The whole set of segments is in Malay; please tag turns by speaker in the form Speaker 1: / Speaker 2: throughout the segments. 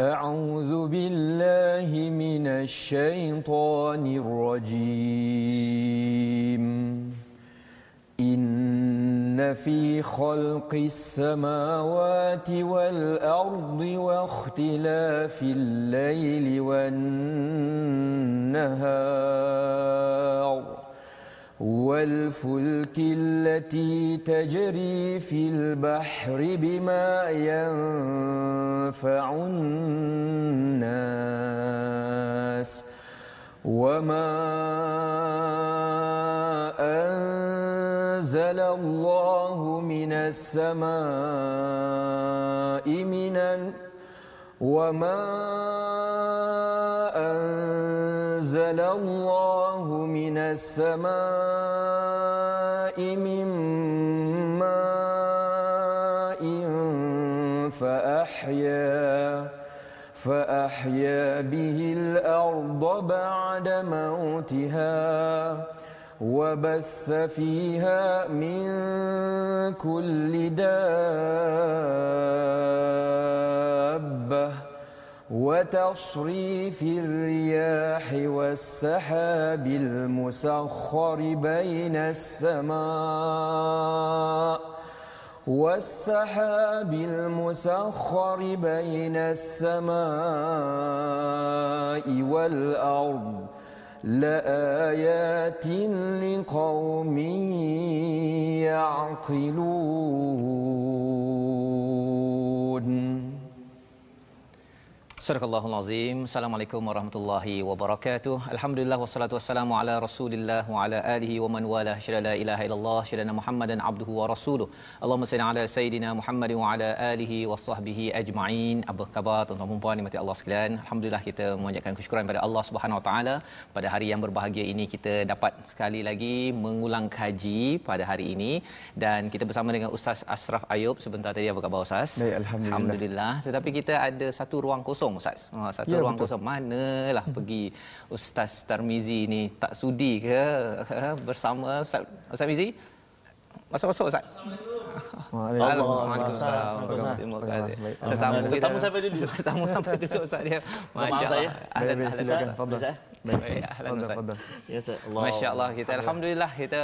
Speaker 1: أعوذ بالله من الشيطان الرجيم. إن في خلق السماوات والأرض واختلاف الليل والنهار. والفلك التي تجري في البحر بما ينفع الناس وما أنزل الله من السماء من وما أنزل الله من السماء من ماء فأحيا فأحيا به الأرض بعد موتها وبث فيها من كل دابة. وتصريف الرياح والسحاب المسخر بين السماء والسحاب المسخر بين السماء والأرض لآيات لقوم يعقلون
Speaker 2: Sadaqallahul Azim. Assalamualaikum warahmatullahi wabarakatuh. Alhamdulillah wassalatu wassalamu ala Rasulillah wa ala alihi wa man wala. Syada la ilaha illallah, syada Muhammadan abduhu wa rasuluh. Allahumma salli ala sayidina Muhammad wa ala alihi wa sahbihi ajma'in. Apa khabar tuan-tuan dan puan dimati Allah sekalian? Alhamdulillah kita memanjatkan kesyukuran pada Allah Subhanahu wa taala pada hari yang berbahagia ini kita dapat sekali lagi mengulang kaji pada hari ini dan kita bersama dengan Ustaz Asraf Ayub sebentar tadi apa khabar Ustaz?
Speaker 1: Baik, alhamdulillah.
Speaker 2: Alhamdulillah. Tetapi kita ada satu ruang kosong Ustaz. Ha, satu
Speaker 1: Ya,
Speaker 2: ruang
Speaker 1: betul.
Speaker 2: kosong. Manalah pergi Ustaz Tarmizi ni tak sudi ke ha, bersama Ustaz Ustaz Mizi? Masuk-masuk Ustaz. Waalaikumsalam. Terima kasih. Tetamu kita.
Speaker 3: Tetamu sampai dulu.
Speaker 2: Tetamu sampai dulu Ustaz dia.
Speaker 3: Maaf
Speaker 2: Masya-Allah.
Speaker 3: saya.
Speaker 1: Baik,
Speaker 2: ahlan,
Speaker 1: silakan.
Speaker 2: Ustaz. Baik, ahlan Ustaz.
Speaker 1: fadal.
Speaker 3: Ya, Ustaz. Allah.
Speaker 2: Masya Allah kita Alhamdulillah kita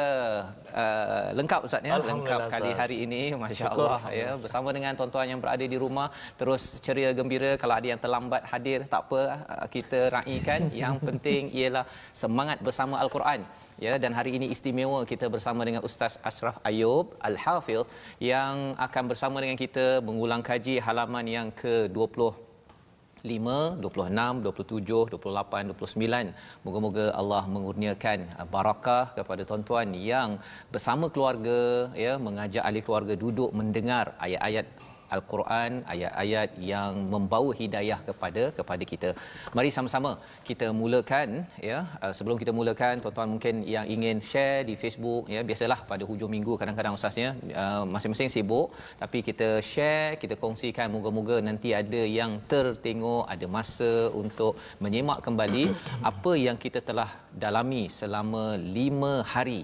Speaker 2: uh, lengkap Ustaz ya lengkap kali hari ini Masya Allah ya bersama dengan tuan-tuan yang berada di rumah terus ceria gembira kalau ada yang terlambat hadir tak apa uh, kita raikan yang penting ialah semangat bersama Al-Quran ya dan hari ini istimewa kita bersama dengan Ustaz Ashraf Ayub Al-Hafiz yang akan bersama dengan kita mengulang kaji halaman yang ke-20 5, 26, 27, 28, 29. Moga-moga Allah mengurniakan uh, barakah kepada tuan-tuan yang bersama keluarga ya mengajak ahli keluarga duduk mendengar ayat-ayat Al-Quran ayat-ayat yang membawa hidayah kepada kepada kita. Mari sama-sama kita mulakan ya. Uh, sebelum kita mulakan tuan-tuan mungkin yang ingin share di Facebook ya. Biasalah pada hujung minggu kadang-kadang ustaznya uh, masing-masing sibuk. Tapi kita share kita kongsikan. Moga-moga nanti ada yang tertengok ada masa untuk menyemak kembali apa yang kita telah dalami selama 5 hari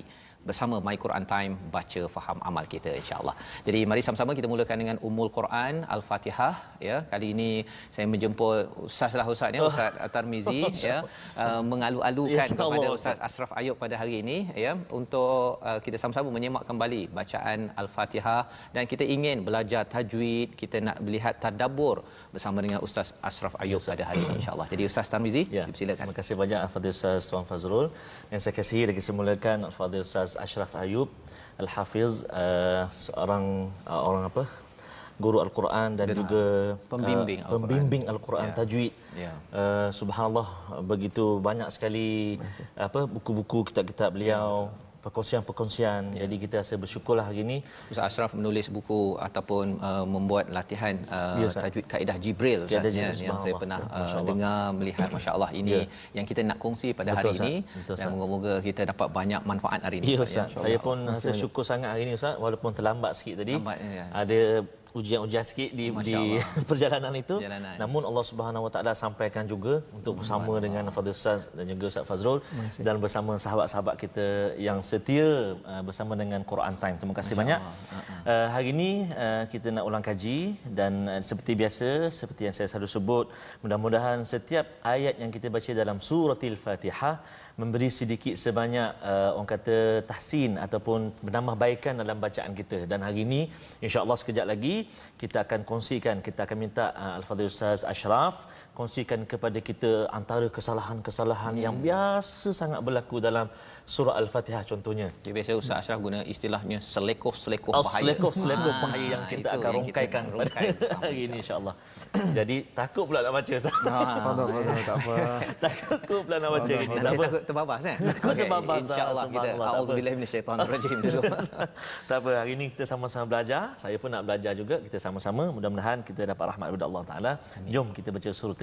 Speaker 2: bersama My Quran Time baca faham amal kita insyaallah. Jadi mari sama-sama kita mulakan dengan Ummul Quran Al-Fatihah ya. Kali ini saya menjemput ustaz lah ustaz ya Ustaz Tarmizi ya uh, mengalu-alukan
Speaker 3: Ya,
Speaker 2: kepada. Ustaz Ashraf Ayub pada hari ini ya untuk uh, kita sama-sama menyemak kembali bacaan Al-Fatihah dan kita ingin belajar tajwid, kita nak melihat tadabbur bersama dengan Ustaz Ashraf Ayub pada hari ini insyaallah. Jadi Ustaz Tarmizi
Speaker 3: Ya,
Speaker 2: silakan.
Speaker 3: Terima kasih banyak Al-Fadhil Ustaz Tuan Fazrul. Yang saya kasihi lagi saya mulakan Al-Fadhil Ustaz Ashraf Ayub Al-Hafiz uh, seorang uh, orang apa? guru Al-Quran dan juga
Speaker 2: Pembimbing
Speaker 3: uh, pembimbing Al-Quran
Speaker 2: Ya.
Speaker 3: tajwid.
Speaker 2: Ya.
Speaker 3: Uh, subhanallah begitu banyak sekali apa buku-buku kitab-kitab beliau perkongsian-perkongsian. Jadi kita rasa bersyukurlah hari ini
Speaker 2: Ustaz Ashraf menulis buku ataupun uh, membuat latihan uh,
Speaker 3: Ya,
Speaker 2: tajwid kaedah Jibril Ustaz, ya,
Speaker 3: Jibril,
Speaker 2: yang saya
Speaker 3: subhanallah.
Speaker 2: pernah
Speaker 3: Ya,
Speaker 2: uh,
Speaker 3: Masya Allah.
Speaker 2: dengar melihat masya-Allah ini
Speaker 3: Ya.
Speaker 2: yang kita nak kongsi pada
Speaker 3: Betul,
Speaker 2: hari
Speaker 3: Ustaz.
Speaker 2: ini
Speaker 3: Betul,
Speaker 2: dan moga-moga kita dapat banyak manfaat hari ini
Speaker 3: Ya
Speaker 2: Ustaz,
Speaker 3: Ustaz,
Speaker 2: insya-Allah.
Speaker 3: saya pun rasa syukur sangat hari ini Ustaz walaupun terlambat sikit tadi.
Speaker 2: Lambat, ya.
Speaker 3: Ada ujian-ujian sikit di
Speaker 2: Masya
Speaker 3: di
Speaker 2: Allah.
Speaker 3: perjalanan itu.
Speaker 2: Perjalanan.
Speaker 3: Namun Allah Subhanahu Wa Taala sampaikan juga untuk bersama dengan Fadil Ustaz dan juga Ustaz Fazrul dan bersama sahabat-sahabat kita yang setia uh, bersama dengan Quran Time. Terima kasih banyak. Uh, hari ini uh, kita nak ulang kaji dan uh, seperti biasa seperti yang saya selalu sebut mudah-mudahan setiap ayat yang kita baca dalam suratil Fatihah memberi sedikit sebanyak uh, orang kata tahsin ataupun menambah baikan dalam bacaan kita. Dan hari ini insya-Allah sekejap lagi kita akan kongsikan kita akan minta uh, al-fadhil ustaz Ashraf kongsikan kepada kita antara kesalahan-kesalahan hmm. yang biasa sangat berlaku dalam surah al-Fatihah contohnya
Speaker 2: Jadi biasa Ustaz Ashraf guna istilahnya selekoh-selekoh
Speaker 3: Oh,
Speaker 2: bahaya.
Speaker 3: selekoh-selekoh
Speaker 2: Ah,
Speaker 3: bahaya yang kita akan
Speaker 2: yang kita
Speaker 3: rongkaikan pada
Speaker 2: rongkai
Speaker 3: hari ini insya-Allah. Jadi takut pula nak baca Ustaz.
Speaker 1: Fadal, tak apa.
Speaker 3: takut pula nak baca ini. Tak apa.
Speaker 2: takut terbabas kan?
Speaker 3: Takut terbabas,
Speaker 2: InsyaAllah kita. A'udzubillah minasyaitanirrajim dulu.
Speaker 3: tak apa, hari ini kita sama-sama belajar. Saya pun nak belajar juga. Kita sama-sama. Mudah-mudahan kita dapat rahmat daripada Allah Ta'ala. Jom kita baca surah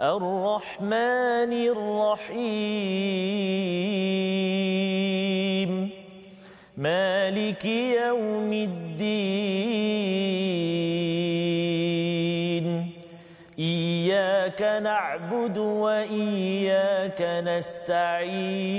Speaker 3: الرحمن الرحيم. مالك يوم الدين. إياك نعبد وإياك نستعين.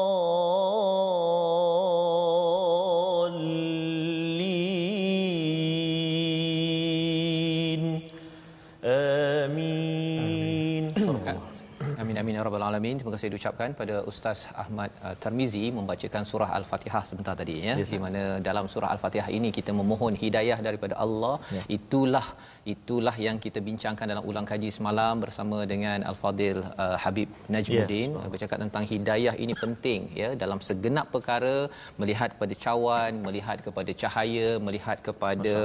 Speaker 2: Alamin. Terima kasih diucapkan pada Ustaz Ahmad uh, Tarmizi membacakan surah Al-Fatihah sebentar tadi ya.
Speaker 3: Yes,
Speaker 2: di mana dalam surah Al-Fatihah ini kita memohon hidayah daripada Allah.
Speaker 3: Ya.
Speaker 2: Itulah itulah yang kita bincangkan dalam ulang kaji semalam bersama dengan Al-Fadil uh, Habib Najmuddin
Speaker 3: Ya,
Speaker 2: bercakap tentang hidayah ini penting ya dalam segenap perkara melihat kepada cawan, melihat kepada cahaya, melihat kepada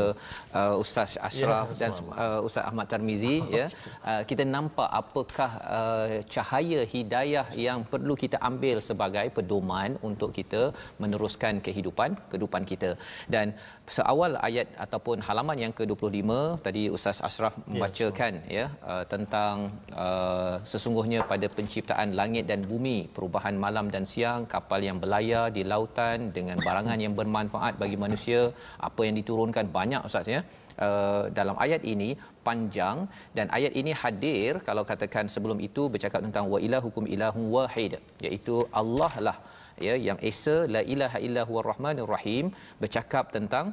Speaker 2: uh, Ustaz Ashraf
Speaker 3: Ya,
Speaker 2: dan uh, Ustaz Ahmad Tarmizi ya. Uh, kita nampak apakah uh, cahaya hidayah yang perlu kita ambil sebagai pedoman untuk kita meneruskan kehidupan kehidupan kita. Dan seawal ayat ataupun halaman yang ke-25 tadi Ustaz Ashraf membacakan ya uh, tentang uh, sesungguhnya pada penciptaan langit dan bumi, perubahan malam dan siang, kapal yang berlayar di lautan dengan barangan yang bermanfaat bagi manusia, apa yang diturunkan banyak Ustaz ya. Uh, dalam ayat ini panjang dan ayat ini hadir kalau katakan sebelum itu bercakap tentang wa ilahukum ilahun wahid iaitu Allah lah ya yang esa la ilaha illa huwar rahmanir rahim bercakap tentang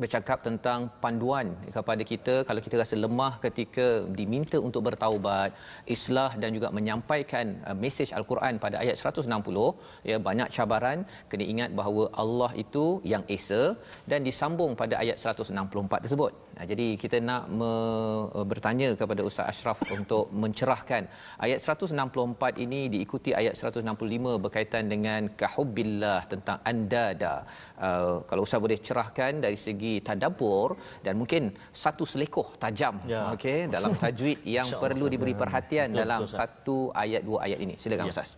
Speaker 2: bercakap tentang panduan kepada kita kalau kita rasa lemah ketika diminta untuk bertaubat islah dan juga menyampaikan uh, mesej al-Quran pada ayat 160 ya banyak cabaran kena ingat bahawa Allah itu yang esa dan disambung pada ayat 164 tersebut Nah, jadi kita nak me, uh, bertanya kepada Ustaz Ashraf untuk mencerahkan ayat 164 ini diikuti ayat 165 berkaitan dengan kahubbillah tentang andada. Uh, kalau Ustaz boleh cerahkan dari segi tadabbur dan mungkin satu selekoh tajam
Speaker 3: Ya.
Speaker 2: okey dalam tajwid yang perlu diberi perhatian
Speaker 3: Betul,
Speaker 2: dalam satu ayat dua ayat ini. Silakan
Speaker 3: Ya.
Speaker 2: Ustaz.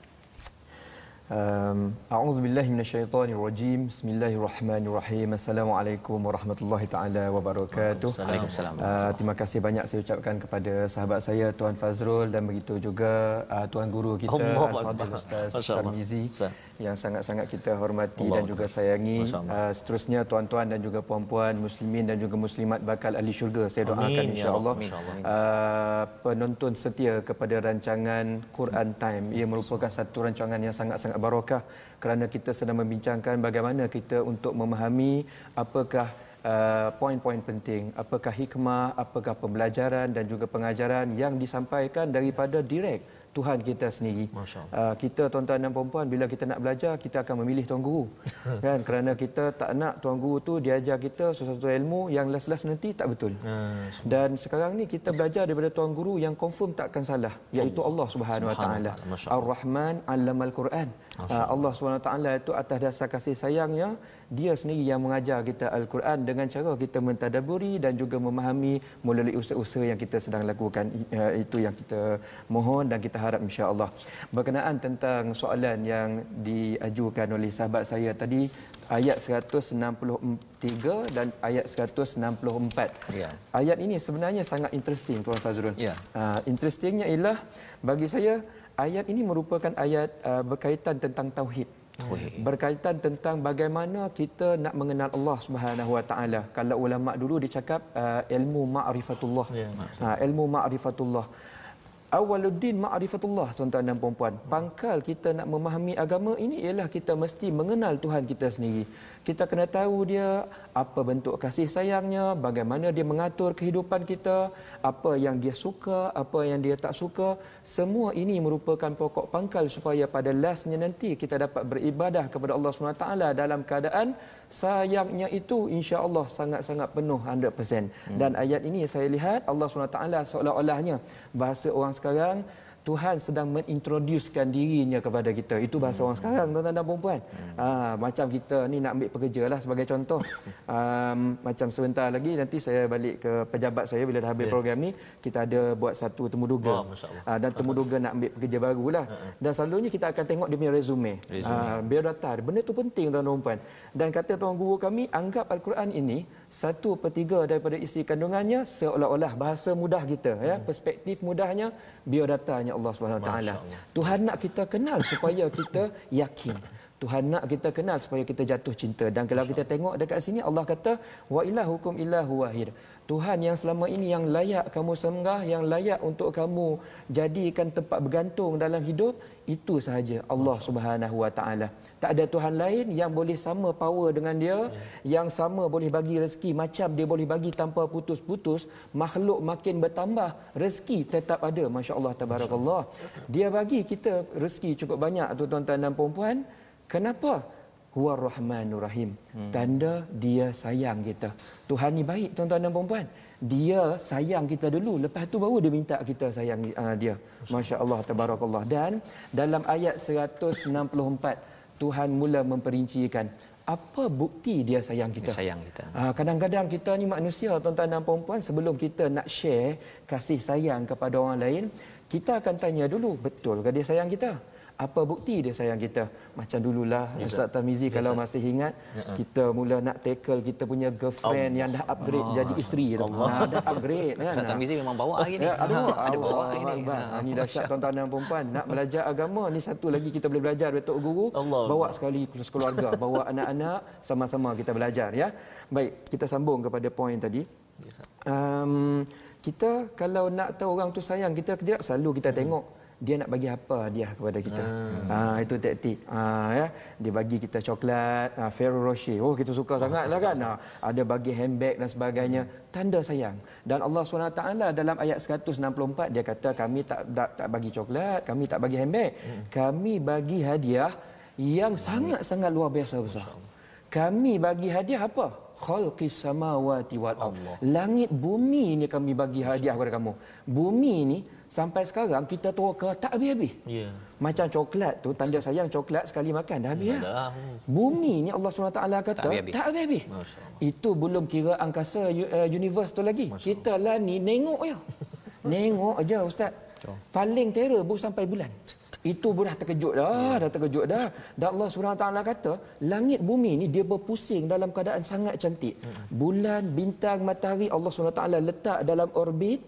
Speaker 1: Um, A'udzu billahi minasyaitonir rajim. Bismillahirrahmanirrahim. Assalamualaikum warahmatullahi taala wabarakatuh.
Speaker 2: Waalaikumsalam.
Speaker 1: Uh, terima kasih banyak saya ucapkan kepada sahabat saya Tuan Fazrul dan begitu juga uh, tuan guru kita
Speaker 3: Allah
Speaker 1: Al-Fadhil. Ustaz
Speaker 3: Allah.
Speaker 1: Tarmizi yang sangat-sangat kita hormati
Speaker 3: Allah
Speaker 1: dan juga sayangi.
Speaker 3: Allah.
Speaker 1: Uh, seterusnya tuan-tuan dan juga puan-puan muslimin dan juga muslimat bakal ahli syurga saya doakan
Speaker 3: ya
Speaker 1: insya-Allah.
Speaker 3: Allah. Insya-Allah.
Speaker 1: Uh, penonton setia kepada rancangan Quran Time. Ia merupakan satu rancangan yang sangat-sangat barakah kerana kita sedang membincangkan bagaimana kita untuk memahami apakah uh, poin-poin penting, apakah hikmah, apakah pembelajaran dan juga pengajaran yang disampaikan daripada direct Tuhan kita sendiri. Uh, kita tuan-tuan dan puan-puan bila kita nak belajar kita akan memilih tuan guru. kan kerana kita tak nak tuan guru tu diajar kita sesuatu ilmu yang last-last nanti tak betul. Hmm, Dan sekarang ni kita belajar daripada tuan guru yang confirm takkan salah iaitu Allah Subhanahu Wa Taala. Ar-Rahman 'allamal Quran. Uh, Allah Subhanahu Wa Taala itu atas dasar kasih sayangnya dia sendiri yang mengajar kita Al-Quran dengan cara kita mentadaburi dan juga memahami melalui usaha-usaha yang kita sedang lakukan uh, itu yang kita mohon dan kita harap insya-Allah. Berkenaan tentang soalan yang diajukan oleh sahabat saya tadi ayat 163 dan ayat 164. Ya. Ayat ini sebenarnya sangat interesting Tuan Fazrul. Ya. Uh, interestingnya ialah bagi saya ayat ini merupakan ayat uh, berkaitan tentang tauhid. Berkaitan tentang bagaimana kita nak mengenal Allah Subhanahu Wa Taala. Kalau ulama dulu dicakap uh, ilmu ma'rifatullah. Ya, uh, ilmu ma'rifatullah awaluddin ma'rifatullah tuan-tuan dan puan-puan. Pangkal kita nak memahami agama ini ialah kita mesti mengenal Tuhan kita sendiri. Kita kena tahu dia apa bentuk kasih sayangnya, bagaimana dia mengatur kehidupan kita, apa yang dia suka, apa yang dia tak suka. Semua ini merupakan pokok pangkal supaya pada lastnya nanti kita dapat beribadah kepada Allah SWT dalam keadaan sayangnya itu insya-Allah sangat-sangat penuh 100%. Hmm. Dan ayat ini saya lihat Allah SWT seolah-olahnya bahasa orang sekarang Tuhan sedang mengintroducekan dirinya kepada kita. Itu bahasa hmm. orang sekarang tuan-tuan dan puan-puan. Hmm. Ha, macam kita ni nak ambil pekerja lah sebagai contoh. Um, macam sebentar lagi nanti saya balik ke pejabat saya bila dah habis yeah. program ni, kita ada buat satu temuduga. Oh, ha, dan temuduga nak ambil pekerja baru lah. Ha, ha. Dan selalunya kita akan tengok dia punya resume. resume. Ha, biodata. Benda tu penting tuan-tuan dan puan. Dan kata tuan guru kami, anggap Al-Quran ini satu per tiga daripada isi kandungannya seolah-olah bahasa mudah kita. Ya, hmm. Perspektif mudahnya, biodatanya Allah Subhanahu Wa Taala. Tuhan nak kita kenal supaya kita yakin. Tuhan nak kita kenal supaya kita jatuh cinta. Dan kalau kita tengok dekat sini Allah kata wa ilahukum illahu wahid. Tuhan yang selama ini yang layak kamu sembah, yang layak untuk kamu jadikan tempat bergantung dalam hidup itu sahaja Allah Subhanahu Wa Taala. Tak ada Tuhan lain yang boleh sama power dengan dia, ya. yang sama boleh bagi rezeki macam dia boleh bagi tanpa putus-putus. Makhluk makin bertambah, rezeki tetap ada. Masya-Allah tabarakallah. Dia bagi kita rezeki cukup banyak tuan-tuan dan puan-puan. Kenapa? Huwa Rahmanur Rahim. Hmm. Tanda dia sayang kita. Tuhan ni baik tuan-tuan dan puan-puan. Dia sayang kita dulu. Lepas tu baru dia minta kita sayang uh, dia. Masya Allah, tabarakallah. Dan dalam ayat 164, Tuhan mula memperincikan apa bukti dia sayang kita. Dia sayang kita. Uh, kadang-kadang kita ni manusia, tuan-tuan dan puan-puan, sebelum kita nak share kasih sayang kepada orang lain, kita akan tanya dulu, betul ke dia sayang kita? Apa bukti dia sayang kita? Macam dululah ya, Ustaz Tamizi ya, kalau masih ingat ya, kita mula nak tackle kita punya girlfriend Allah. yang dah upgrade Allah. jadi isteri tu. Nah, dah upgrade
Speaker 2: kan? Ustaz Tamizi memang bawa hari ni. Ya,
Speaker 1: ada ada bawa hari ni. Ha, ni dahsyat tuan-tuan dan puan nak belajar agama ni satu lagi kita boleh belajar dari tok guru. Allah. bawa sekali keluarga bawa anak-anak sama-sama kita belajar ya. Baik kita sambung kepada poin tadi. Um, kita kalau nak tahu orang tu sayang kita tidak selalu kita tengok dia nak bagi apa dia kepada kita. Hmm. Ha, itu taktik. Ha, ya. Dia bagi kita coklat, ha, Ferrero Rocher. Oh, kita suka sangatlah kan. Ha, ada bagi handbag dan sebagainya. Tanda sayang. Dan Allah SWT dalam ayat 164, dia kata kami tak, tak, tak bagi coklat, kami tak bagi handbag. Hmm. Kami bagi hadiah yang sangat-sangat luar biasa besar. Kami bagi hadiah apa? Khalqis samawati wal Allah. Langit bumi ni kami bagi hadiah kepada kamu. Bumi ni sampai sekarang kita ke tak habis-habis. Ya. Macam coklat tu tanda sayang coklat sekali makan dah habis. Ya. Bumi ni Allah SWT kata tak habis-habis. Itu belum kira angkasa uh, universe tu lagi. Kita lah ni nengok je. nengok aja ustaz. Paling terror bu sampai bulan. Itu pun dah terkejut dah, dah terkejut dah. Dan Allah SWT kata, langit bumi ni dia berpusing dalam keadaan sangat cantik. Bulan, bintang, matahari Allah SWT letak dalam orbit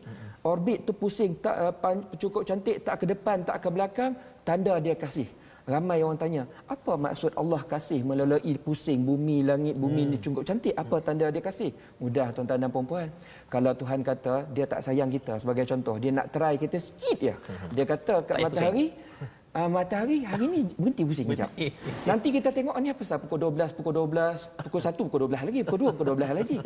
Speaker 1: orbit tu pusing tak uh, cukup cantik tak ke depan tak ke belakang tanda dia kasih. Ramai orang tanya apa maksud Allah kasih melalui pusing bumi langit bumi hmm. ni cukup cantik? Apa tanda dia kasih? Mudah tuan-tuan dan puan-puan. Kalau Tuhan kata dia tak sayang kita sebagai contoh dia nak try kita sikit ya dia kata kat matahari uh, matahari hari ni berhenti pusing kejap. Nanti kita tengok ni apa sah? Pukul 12, pukul 12, pukul 1, pukul 12 lagi, pukul 2, pukul 12 lagi.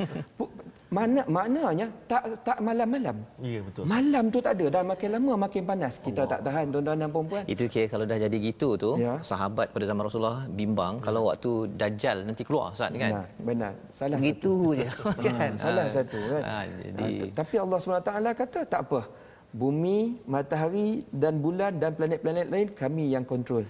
Speaker 1: Mana maknanya tak tak malam-malam.
Speaker 3: Ya betul.
Speaker 1: Malam tu tak ada dah makin lama makin panas. Kita Allah. tak tahan tuan-tuan dan puan-puan.
Speaker 2: Itu kira kalau dah jadi gitu tu,
Speaker 1: Ya.
Speaker 2: sahabat pada zaman Rasulullah bimbang kalau waktu dajjal nanti keluar Ustaz kan.
Speaker 1: Benar, benar. Salah
Speaker 2: Gitu je kan.
Speaker 1: Ha, salah
Speaker 2: Ah.
Speaker 1: satu kan.
Speaker 2: Ah, jadi
Speaker 1: Ha, tapi Allah SWT kata tak apa. Bumi, matahari dan bulan dan planet-planet lain kami yang kontrol.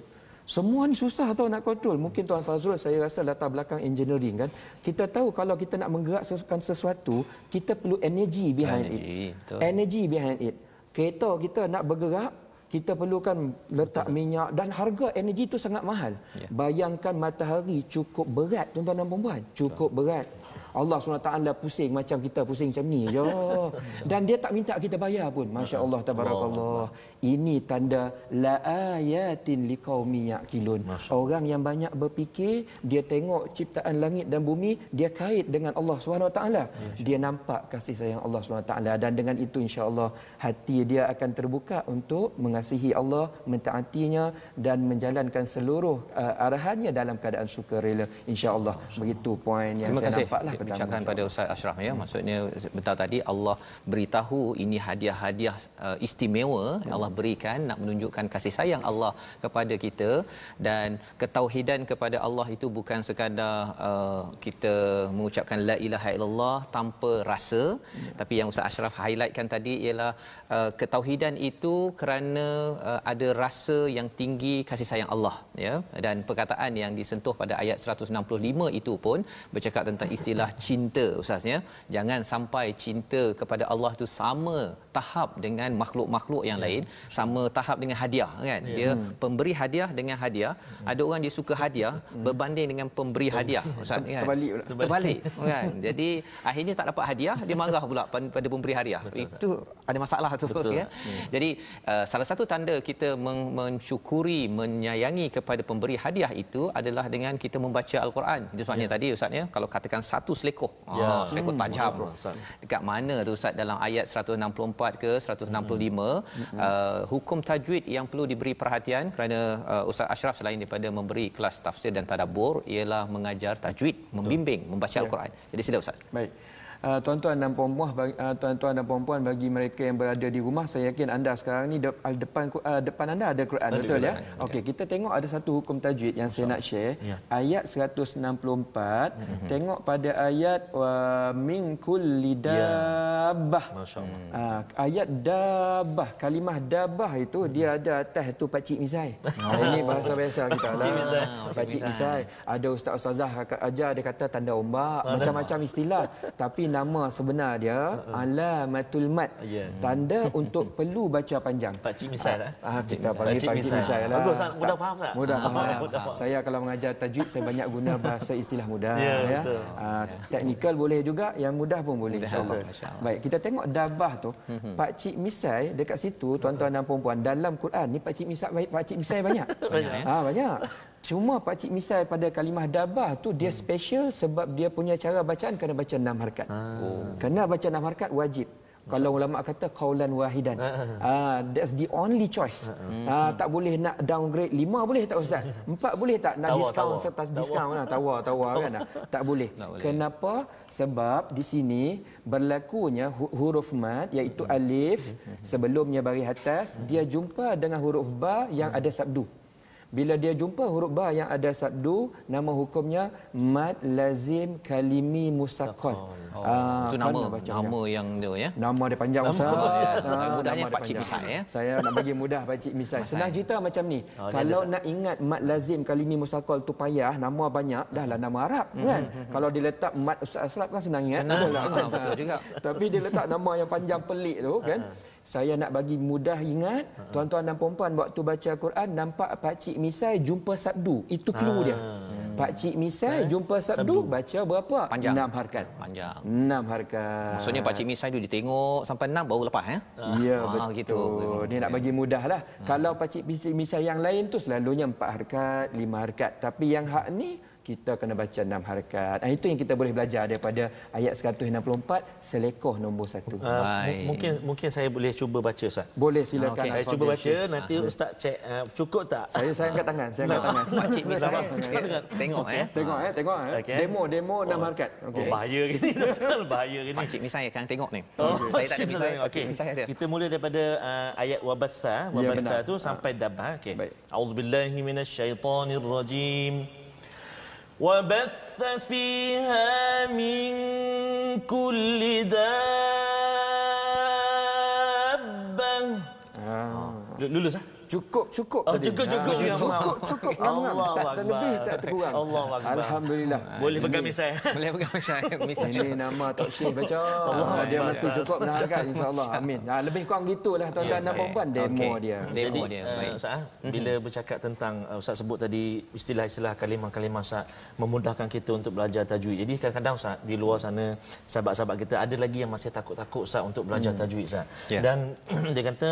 Speaker 1: Semua ni susah tau nak kontrol. Mungkin Tuan Fazrul saya rasa latar belakang engineering kan. Kita tahu kalau kita nak menggerakkan sesuatu, kita perlu energy behind
Speaker 2: Energy,
Speaker 1: it.
Speaker 2: betul.
Speaker 1: Energy behind it. Kereta kita nak bergerak, kita perlukan letak minyak dan harga energi itu sangat mahal.
Speaker 2: Ya.
Speaker 1: Bayangkan matahari cukup berat tuan-tuan dan puan cukup berat. Allah SWT pusing macam kita pusing macam ni je. Dan dia tak minta kita bayar pun. Masya Allah tabarakallah. Ini tanda la ayatin liqaumi yaqilun. Orang yang banyak berfikir, dia tengok ciptaan langit dan bumi, dia kait dengan Allah SWT. Dia nampak kasih sayang Allah SWT dan dengan itu insya-Allah hati dia akan terbuka untuk mengasihi Allah, mentaatinya dan menjalankan seluruh uh, arahannya dalam keadaan sukarela insya-Allah. Begitu poin yang
Speaker 2: Terima
Speaker 1: saya
Speaker 2: kasih
Speaker 1: nampaklah pertama.
Speaker 2: diucapkan pada Ustaz Ashraf ya. Maksudnya betul tadi Allah beritahu ini hadiah-hadiah uh, istimewa
Speaker 1: Ya.
Speaker 2: Allah berikan nak menunjukkan kasih sayang Allah kepada kita dan ketauhidan kepada Allah itu bukan sekadar uh, kita mengucapkan la ilaha illallah tanpa rasa
Speaker 1: Ya.
Speaker 2: tapi yang Ustaz Ashraf highlightkan tadi ialah uh, ketauhidan itu kerana uh, ada rasa yang tinggi kasih sayang Allah ya dan perkataan yang disentuh pada ayat 165 itu pun bercakap tentang istilah cinta ustaz ya. Jangan sampai cinta kepada Allah tu sama tahap dengan makhluk-makhluk yang lain sama tahap dengan hadiah kan? Dia pemberi hadiah dengan hadiah. Ada orang dia suka hadiah berbanding dengan pemberi hadiah ustaz kan?
Speaker 1: Terbalik pula.
Speaker 2: terbalik kan? Jadi akhirnya tak dapat hadiah dia marah pula pada pemberi hadiah. Itu ada masalah tu
Speaker 3: Betul.
Speaker 2: ya jadi uh, salah satu tanda kita men- mensyukuri menyayangi kepada pemberi hadiah itu adalah dengan kita membaca al-Quran. Itu sebabnya tadi ustaz ya. Kalau katakan satu selekoh
Speaker 3: Ya.
Speaker 2: ah selekoh tajam.
Speaker 3: betul, Ustaz.
Speaker 2: dekat mana tu ustaz? Dalam ayat 164 ke 165 uh, hukum tajwid yang perlu diberi perhatian kerana uh, ustaz Ashraf selain daripada memberi kelas tafsir dan tadabbur ialah mengajar tajwid membimbing membaca al-Quran. Jadi sila ustaz.
Speaker 1: Baik. Uh, tuan-tuan dan puan-puan uh, tuan-tuan dan puan-puan bagi mereka yang berada di rumah saya yakin anda sekarang ni de, uh, depan uh, depan anda ada Quran
Speaker 3: Ada
Speaker 1: betul ya. Okey kita tengok ada satu hukum tajwid yang saya nak share
Speaker 3: Ya.
Speaker 1: ayat 164 tengok pada ayat wa min kulli dabbah.
Speaker 3: Masya-Allah.
Speaker 1: Ah, ayat dabah, kalimah dabah itu dia ada atas tu pakcik misai. Ah, ini bahasa biasa kita lah.
Speaker 3: Misai.
Speaker 1: Pakcik misai. Ada ustaz ustazah ajar dia kata tanda ombak, macam-macam istilah. Tapi nama sebenar dia alamatul mat.
Speaker 3: Ya.
Speaker 1: Tanda untuk perlu baca panjang.
Speaker 3: Pak Cik misal eh.
Speaker 1: Ah, kita panggil
Speaker 3: pakcik misai.
Speaker 1: misai lah.
Speaker 3: Bagus, Ustaz. Mudah faham, Ustaz?
Speaker 1: Mudah faham.
Speaker 3: Mudah faham.
Speaker 1: Saya kalau mengajar tajwid saya banyak guna bahasa istilah mudah
Speaker 3: Ya,
Speaker 1: ya.
Speaker 3: betul.
Speaker 1: Ah, teknikal boleh juga, yang mudah pun boleh insya-Allah.
Speaker 2: insya-Allah.
Speaker 1: Baik, kita tengok dabah tu.
Speaker 3: Mhm.
Speaker 1: Pak Cik Misai dekat situ tuan-tuan dan puan-puan dalam Quran ni Pak Cik Misai Pak Cik Misai banyak.
Speaker 2: Banyak, ya?
Speaker 1: Ah banyak. Cuma Pak Cik Misai pada kalimah dabah tu dia special sebab dia punya cara bacaan kena baca enam harakat. Oh. Kena baca enam harakat wajib. Kalau ulama kata qaulan wahidan. Ah that's the only choice. Ah tak boleh nak downgrade lima boleh tak ustaz? Empat boleh tak nak
Speaker 3: Tawar,
Speaker 1: diskaun
Speaker 3: tawar.
Speaker 1: serta diskaun lah tawar tawar kan? Tak boleh.
Speaker 2: Tak boleh.
Speaker 1: Kenapa? Sebab di sini berlakunya hu- huruf mat iaitu alif sebelumnya baris atas dia jumpa dengan huruf ba yang ada sabdu. Bila dia jumpa huruf ba yang ada sabdu, nama hukumnya mat lazim kalimi musaqqal.
Speaker 2: oh,
Speaker 1: Ah,
Speaker 2: itu
Speaker 1: kena
Speaker 2: nama
Speaker 1: baca
Speaker 2: nama yang dia ya
Speaker 1: Nama dia panjang Ustaz.
Speaker 2: dia.
Speaker 1: Ah,
Speaker 2: Mudahnya
Speaker 1: nama
Speaker 2: Pak Cik. Misai, ya?
Speaker 1: Saya nak bagi mudah Pak Cik Misai. Senang cerita macam ni.
Speaker 3: Oh,
Speaker 1: Kalau nak ingat mat lazim kalimi musakal tu payah, nama banyak, dah lah nama Arab kan. Kalau dia letak mat Ustaz Asraf kan senang ingat.
Speaker 2: Senang.
Speaker 1: Betul lah.
Speaker 2: Ah, betul juga.
Speaker 1: Tapi dia letak nama yang panjang pelik tu kan. Saya nak bagi mudah ingat, tuan-tuan dan puan-puan waktu baca Quran nampak Pak Cik Misai jumpa sabdu. Itu clue dia. Pak Cik Misai jumpa sabdu, baca berapa?
Speaker 2: Panjang.
Speaker 1: Enam harakat.
Speaker 2: panjang
Speaker 1: Enam harakat.
Speaker 2: maksudnya Pak Cik Misai tu dia tengok sampai 6 baru lepas ya
Speaker 1: Ya
Speaker 2: Ah,
Speaker 1: betul.
Speaker 2: gitu.
Speaker 1: Gitu. Dia nak bagi mudah lah. Hmm. Kalau pakcik misai yang lain tu selalunya empat harkat, lima harkat. Tapi yang hak ni kita kena baca enam harakat. Ah, itu yang kita boleh belajar daripada ayat 164 selekoh nombor satu.
Speaker 3: Uh, mungkin mungkin saya boleh cuba baca Ustaz.
Speaker 1: Boleh silakan.
Speaker 3: Okay, saya cuba baca nanti Ustaz cek uh, cukup tak?
Speaker 1: Saya saya angkat tangan, saya angkat tangan.
Speaker 2: Pakcik ni saya tengok eh.
Speaker 1: Tengok eh, tengok eh.
Speaker 3: Okey.
Speaker 1: Demo demo enam harakat.
Speaker 3: Oh,
Speaker 1: Okey.
Speaker 3: bahaya gini. bahaya gini.
Speaker 2: Pakcik ni saya akan tengok ni.
Speaker 3: Oh,
Speaker 2: saya tak ada misai.
Speaker 3: Okey.
Speaker 2: Ada.
Speaker 3: Kita mula daripada uh, ayat wabatha, wabatha
Speaker 1: benar.
Speaker 3: tu sampai dabah. Okey. Auzubillahi minasyaitonirrajim. وبث فيها من كل دابة. Lulus ah?
Speaker 1: Cukup cukup
Speaker 3: Oh,
Speaker 1: tadi.
Speaker 3: cukup, cukup.
Speaker 1: Ah,
Speaker 3: Ya,
Speaker 1: cukup
Speaker 3: maaf.
Speaker 1: cukup ngam-ngam.
Speaker 3: Allahu
Speaker 1: Tak
Speaker 3: Akbar.
Speaker 1: terlebih tak terkurang.
Speaker 3: Allahu Akbar.
Speaker 1: Alhamdulillah.
Speaker 3: Boleh pegang misai.
Speaker 2: Boleh pegang misai. Misai.
Speaker 1: Ini nama Tok Syekh baca.
Speaker 3: Allah
Speaker 1: Ah, dia
Speaker 3: Akbar.
Speaker 1: mesti cukup menahan harkat insya-Allah. Amin. Ha, lebih kurang gitulah tuan-tuan dan
Speaker 2: Okey.
Speaker 1: puan demo
Speaker 2: Okey.
Speaker 1: dia.
Speaker 2: Demo
Speaker 3: Jadi,
Speaker 2: dia.
Speaker 3: uh,
Speaker 2: Baik.
Speaker 3: Ustaz, ah, bila bercakap tentang uh, Ustaz sebut tadi istilah-istilah kalimah-kalimah Ustaz memudahkan kita untuk belajar tajwid. Jadi kadang-kadang Ustaz di luar sana sahabat-sahabat kita ada lagi yang masih takut-takut Ustaz untuk belajar tajwid Ustaz.
Speaker 2: Ya.
Speaker 3: Dan dia kata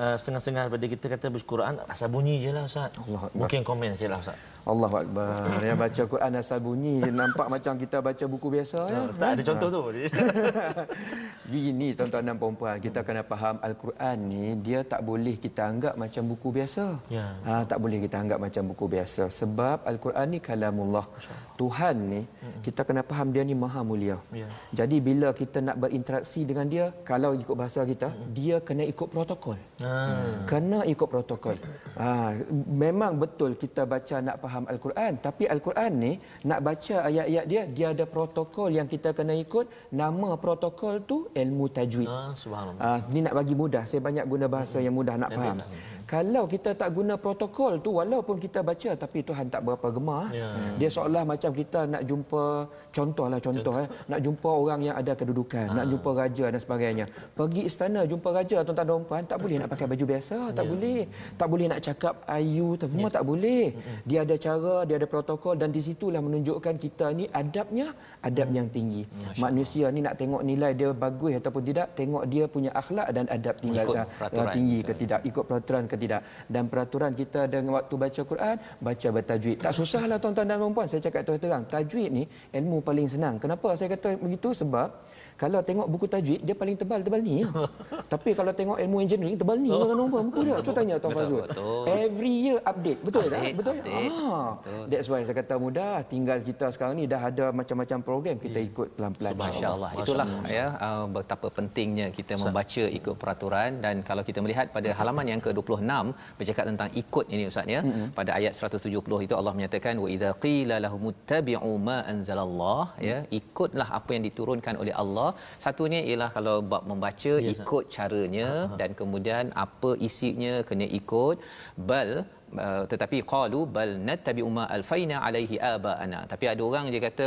Speaker 3: uh, setengah-setengah daripada kita kata Quran asal bunyi je lah Ustaz.
Speaker 1: Allah.
Speaker 3: Mungkin komen je lah Ustaz.
Speaker 1: Allahu Akbar. Yang baca Quran asal bunyi nampak macam kita baca buku biasa ya.
Speaker 3: Ustaz ada contoh tu.
Speaker 1: Begini tuan-tuan dan puan kita kena faham Al-Quran ni dia tak boleh kita anggap macam buku biasa.
Speaker 3: Ya.
Speaker 1: Ha, tak boleh kita anggap macam buku biasa sebab Al-Quran ni kalamullah. Tuhan ni kita kena faham dia ni maha mulia.
Speaker 3: Ya.
Speaker 1: Jadi bila kita nak berinteraksi dengan dia kalau ikut bahasa kita dia kena ikut protokol.
Speaker 3: Ah.
Speaker 1: Kena ikut protokol. Ha, memang betul kita baca nak faham Al-Quran. Tapi Al-Quran ni nak baca ayat-ayat dia, dia ada protokol yang kita kena ikut. Nama protokol tu ilmu tajwid.
Speaker 3: Ah, subhanallah.
Speaker 1: Ah, ni nak bagi mudah. Saya banyak guna bahasa yang mudah nak faham. Kalau kita tak guna protokol tu, walaupun kita baca, tapi Tuhan tak berapa gemar.
Speaker 3: Ya.
Speaker 1: Dia seolah macam kita nak jumpa, contohlah contoh, eh, nak jumpa orang yang ada kedudukan, nak jumpa raja dan sebagainya. Pergi istana jumpa raja, tuan-tuan dan puan, tak boleh nak pakai baju biasa, tak boleh. Tak boleh nak cakap ayu, semua tak boleh. Dia ada cara, dia ada protokol dan di situlah menunjukkan kita ni adabnya, adab yang tinggi. Manusia ni nak tengok nilai dia bagus ataupun tidak, tengok dia punya akhlak dan adab tinggal
Speaker 2: Ikut peraturan.
Speaker 1: tinggi ke tidak, ikut peraturan ke tidak. Dan peraturan kita dengan waktu baca Quran, baca bertajwid. Tak susahlah tuan-tuan dan puan saya cakap terus terang. Tajwid ni ilmu paling senang. Kenapa saya kata begitu? Sebab kalau tengok buku tajwid, dia paling tebal-tebal ni. Tapi kalau tengok ilmu engineering, tebal ni. Dengan nombor muka dia. Tu tanya Tuan
Speaker 2: Betul,
Speaker 1: Fazul.
Speaker 2: betul.
Speaker 1: Every year update. Betul tak?
Speaker 2: Update,
Speaker 1: Betul?
Speaker 2: update.
Speaker 1: Ah, that's why saya kata mudah. Tinggal kita sekarang ni dah ada macam-macam program. Kita
Speaker 2: Hmm.
Speaker 1: ikut pelan-pelan.
Speaker 2: Masya Allah. Itulah ya uh, betapa pentingnya kita membaca ikut peraturan dan kalau kita melihat pada halaman yang ke-26 bercakap tentang ikut ini ustaz ya. Mm-hmm. Pada ayat 170 itu Allah menyatakan wa idza qila lahum ittabi'u ma anzalallah ya ikutlah apa yang diturunkan oleh Allah. Satunya ialah kalau bab membaca
Speaker 3: Ya,
Speaker 2: ikut caranya dan kemudian apa isinya kena ikut. Bal Uh, tetapi qalu bal nattabi'u ma alfaina alaihi abaana. Tapi ada orang dia kata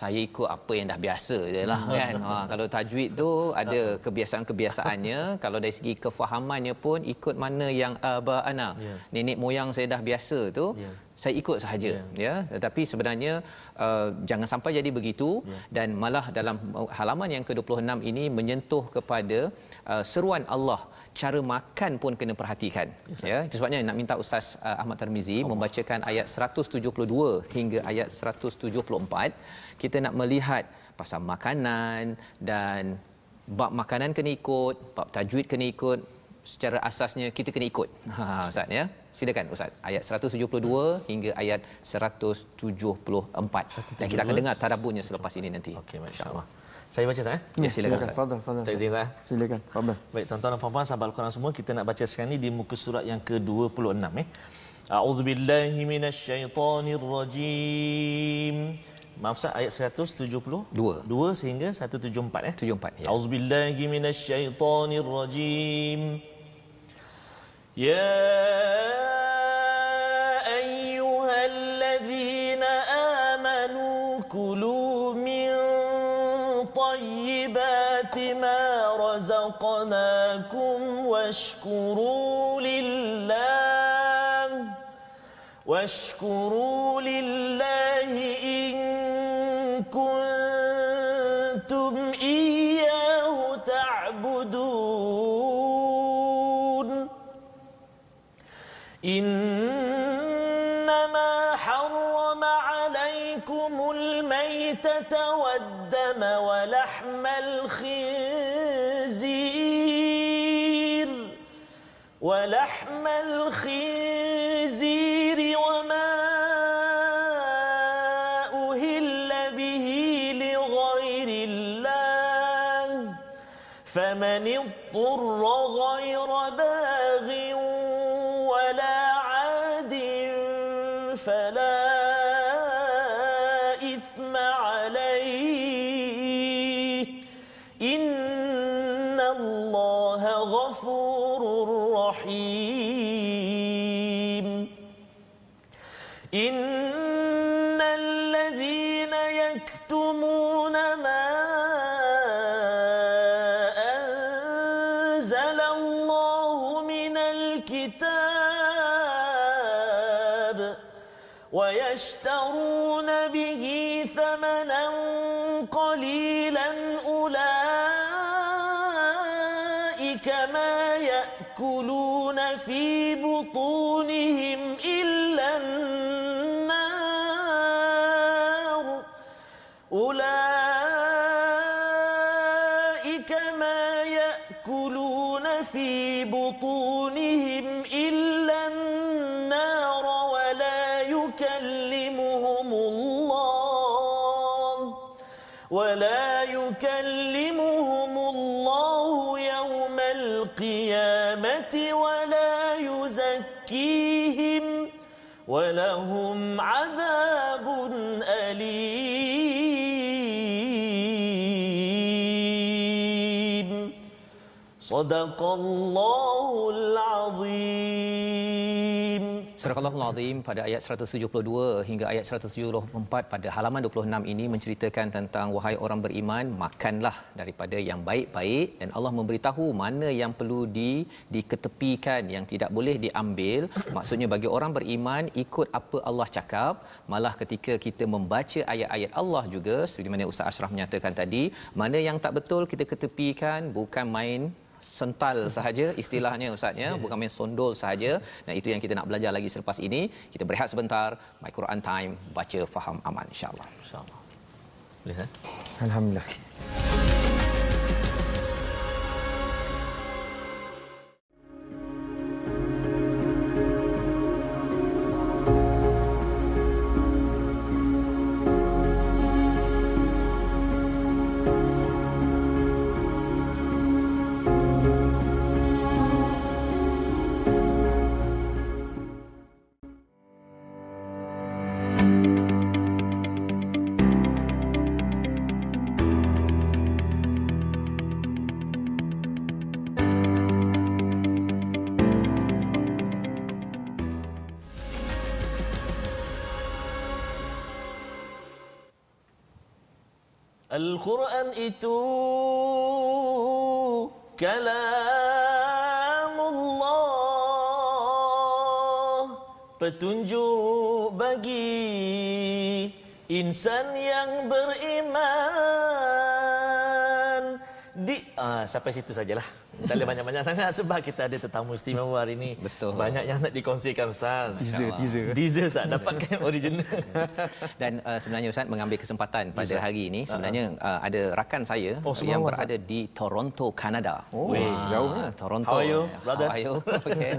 Speaker 2: saya ikut apa yang dah biasa je lah kan? Ha, kalau tajwid tu ada kebiasaan-kebiasaannya. Kalau dari segi kefahamannya pun ikut mana yang abaana.
Speaker 3: Ya.
Speaker 2: nenek moyang saya dah biasa tu
Speaker 3: Ya.
Speaker 2: Saya ikut sahaja ya. tetapi sebenarnya uh, jangan sampai jadi begitu. Dan malah dalam halaman yang ke-26 ini menyentuh kepada uh, seruan Allah. Cara makan pun kena perhatikan ya. Itu sebabnya nak minta ustaz uh, Ahmad Tarmizi membacakan ayat 172 hingga ayat 174 kita nak melihat pasal makanan dan bab makanan kena ikut bab tajwid kena ikut. Secara asasnya kita kena ikut. Ha ustaz ya silakan ustaz ayat 172 hingga ayat 174 dan kita akan dengar tadaburnya selepas ini nanti
Speaker 3: Okey, masya-Allah. Saya baca tak eh?
Speaker 2: Ya, silakan, Ustaz.
Speaker 1: Fadal, fadal.
Speaker 3: Tak izin tak?
Speaker 1: Silakan. Fadal.
Speaker 3: Baik tuan-tuan dan puan-puan sahabat Al-Quran semua kita nak baca sekarang ni di muka surat yang ke-26 eh. A'udzubillahi minasyaitonirrajim. Maaf Ustaz ayat 172
Speaker 2: Dua.
Speaker 3: 2 sehingga 174 eh.
Speaker 2: 74 ya
Speaker 3: A'udzubillahi minasyaitonirrajim. Ya رزقناكم واشكروا لله واشكروا لله اضطر غير باغ ولا عاد فلا إثم عليه. إن الله غفور رحيم. إن صدق الله
Speaker 2: Surah Al-Azim pada ayat 172 hingga ayat 174 pada halaman 26 ini menceritakan tentang wahai orang beriman makanlah daripada yang baik-baik dan Allah memberitahu mana yang perlu di diketepikan yang tidak boleh diambil. Maksudnya bagi orang beriman ikut apa Allah cakap. Malah ketika kita membaca ayat-ayat Allah juga seperti mana Ustaz Ashraf menyatakan tadi mana yang tak betul kita ketepikan bukan main sental sahaja istilahnya ustaznya bukan main sondol sahaja dan itu yang kita nak belajar lagi selepas ini kita berehat sebentar my Quran time baca faham aman insyaallah
Speaker 3: InsyaAllah. Boleh kan?
Speaker 1: Alhamdulillah.
Speaker 3: Al-Quran itu kalamullah petunjuk bagi insan yang beriman ah, sampai situ sajalah tak boleh banyak-banyak sangat sebab kita ada tetamu istimewa hari ini
Speaker 2: Betul.
Speaker 3: banyak yang nak dikongsikan Ustaz
Speaker 1: Teaser, teaser.
Speaker 3: teaser Ustaz dapatkan original
Speaker 2: dan uh, sebenarnya ustaz mengambil kesempatan pada
Speaker 3: Ustaz.
Speaker 2: hari ini sebenarnya uh, ada rakan saya
Speaker 3: Oh,
Speaker 2: yang berada di Toronto Kanada
Speaker 1: Oh,
Speaker 2: Weh,
Speaker 1: jauh ni.
Speaker 2: Toronto
Speaker 3: How are you,
Speaker 2: Ya,
Speaker 3: brother?
Speaker 2: how are you? okay.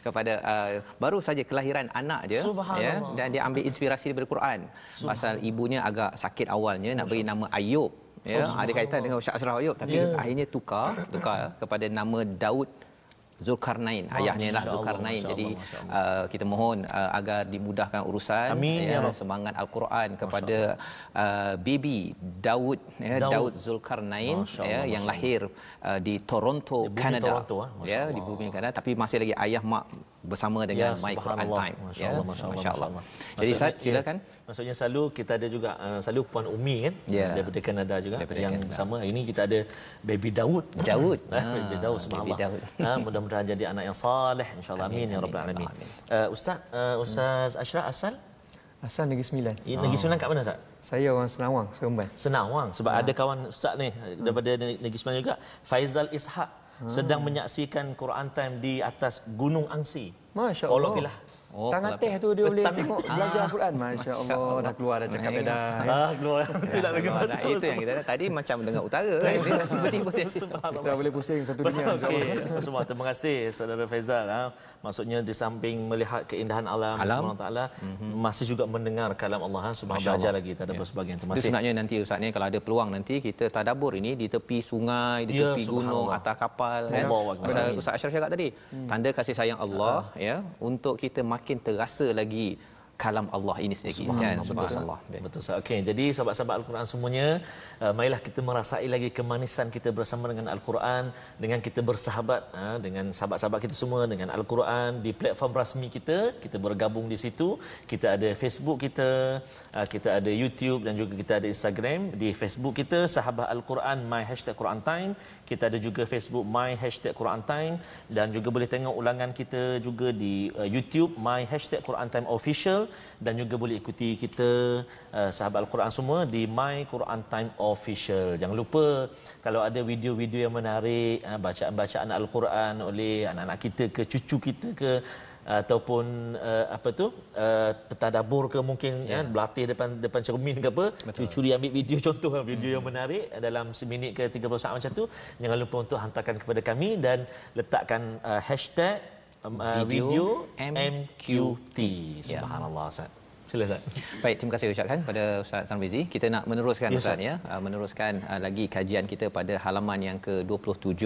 Speaker 2: kepada uh, baru saja kelahiran anak je
Speaker 3: Subhanallah.
Speaker 2: dan dia ambil inspirasi daripada Quran pasal ibunya agak sakit awalnya nak beri nama Ayub ya ada kaitan dengan Ustaz Ashraf Ayub tapi
Speaker 3: Ya.
Speaker 2: akhirnya tukar tukar kepada nama Daud Zulkarnain. Ayahnya lah
Speaker 3: Allah,
Speaker 2: Zulkarnain. jadi
Speaker 3: Allah,
Speaker 2: uh, kita mohon uh, agar dimudahkan urusan
Speaker 3: Amin, ya Rabb.
Speaker 2: semangat al-Quran kepada uh, baby Daud ya
Speaker 3: Daud.
Speaker 2: Daud, Zulkarnain
Speaker 3: Masya
Speaker 2: ya yang lahir uh, di Toronto
Speaker 3: Di
Speaker 2: Kanada
Speaker 3: Toronto, ah.
Speaker 2: Ya di bumi Kanada tapi masih lagi ayah mak bersama dengan
Speaker 3: Ya,
Speaker 2: My Quran. Time
Speaker 3: Masya
Speaker 2: ya
Speaker 3: Allah, Masya Allah,
Speaker 2: Masya Allah.
Speaker 3: Masya Allah.
Speaker 2: jadi Ustaz
Speaker 3: Maksudnya-
Speaker 2: silakan
Speaker 3: ya, maksudnya selalu kita ada juga uh, selalu puan Umi kan
Speaker 2: Ya.
Speaker 3: daripada Kanada juga
Speaker 2: Daripada
Speaker 3: yang
Speaker 2: Kanada.
Speaker 3: sama ini kita ada baby Daud
Speaker 2: Daud.
Speaker 3: Ah, baby Daud
Speaker 2: baby Daud.
Speaker 3: Ah, mudah-mudahan jadi anak yang saleh insyaallah
Speaker 2: Amin,
Speaker 3: amin, ya rabbal
Speaker 2: ya
Speaker 3: alamin uh, ustaz uh, ustaz Ashraf asal
Speaker 1: Asal Negeri Sembilan.
Speaker 3: oh. Negeri Sembilan kat mana ustaz
Speaker 1: Saya orang Senawang, Seremban.
Speaker 3: Senawang sebab ada kawan ustaz ni daripada Negeri Sembilan juga Faizal Ishak sedang menyaksikan Quran Time di atas Gunung Angsi
Speaker 1: Masya
Speaker 3: Kolok
Speaker 1: Allah.
Speaker 3: Pilah
Speaker 2: Oh,
Speaker 1: Tangan teh tu dia boleh tengok belajar Al-Quran. Masya Allah. Dah keluar dah cakap dah.
Speaker 3: Ah, keluar. Tidak lagi
Speaker 2: Nah,
Speaker 3: betul.
Speaker 2: itu yang kita tadi macam dengar utara kan. Dia tiba-tiba dia
Speaker 1: Kita boleh pusing satu dunia.
Speaker 3: Okey, semua terima kasih saudara Faizal ha. Maksudnya di samping melihat keindahan alam,
Speaker 2: Alam.
Speaker 3: Subhanahu taala masih juga mendengar kalam Allah ha. Subhanahu belajar
Speaker 2: Allah.
Speaker 3: lagi tak ada
Speaker 2: Ya.
Speaker 3: sebagian terima kasih.
Speaker 2: sebenarnya nanti Ustaz ni kalau ada peluang nanti kita tadabur ini di tepi sungai, di
Speaker 3: Ya,
Speaker 2: tepi gunung, atas kapal kan. Pasal Ustaz Ashraf cakap tadi, tanda kasih sayang Allah ya untuk kita makin terasa lagi kalam Allah ini sendiri kan subhanallah.
Speaker 3: Betul Ustaz. Okey, jadi sahabat-sahabat Al-Quran semuanya, uh, marilah kita merasai lagi kemanisan kita bersama dengan Al-Quran, dengan kita bersahabat uh, dengan sahabat-sahabat kita semua dengan Al-Quran di platform rasmi kita, kita bergabung di situ. Kita ada Facebook kita, uh, kita ada YouTube dan juga kita ada Instagram. Di Facebook kita Sahabat Al-Quran my hashtag Quran Time. Kita ada juga Facebook my hashtag Quran Time dan juga boleh tengok ulangan kita juga di uh, YouTube my hashtag Quran Time Official dan juga boleh ikuti kita uh, sahabat Al-Quran semua di My Quran Time Official. Jangan lupa kalau ada video-video yang menarik, uh, bacaan-bacaan Al-Quran oleh anak-anak kita ke cucu kita ke ataupun uh, apa tu uh, petadabur ke mungkin ya. ya berlatih depan depan cermin ke apa Betul. curi ambil video contoh video hmm. yang menarik dalam seminit ke 30 saat macam tu jangan lupa untuk hantarkan kepada kami dan letakkan uh, hashtag uh,
Speaker 2: Video
Speaker 3: video
Speaker 2: MQT.
Speaker 3: MQT subhanallah Ustaz. Sila Ustaz.
Speaker 2: Baik, terima kasih ucapkan pada Ustaz Sanrizi. Kita nak meneruskan
Speaker 3: Ya,
Speaker 2: Ustaz ya, uh, meneruskan uh, lagi kajian kita pada halaman yang ke-27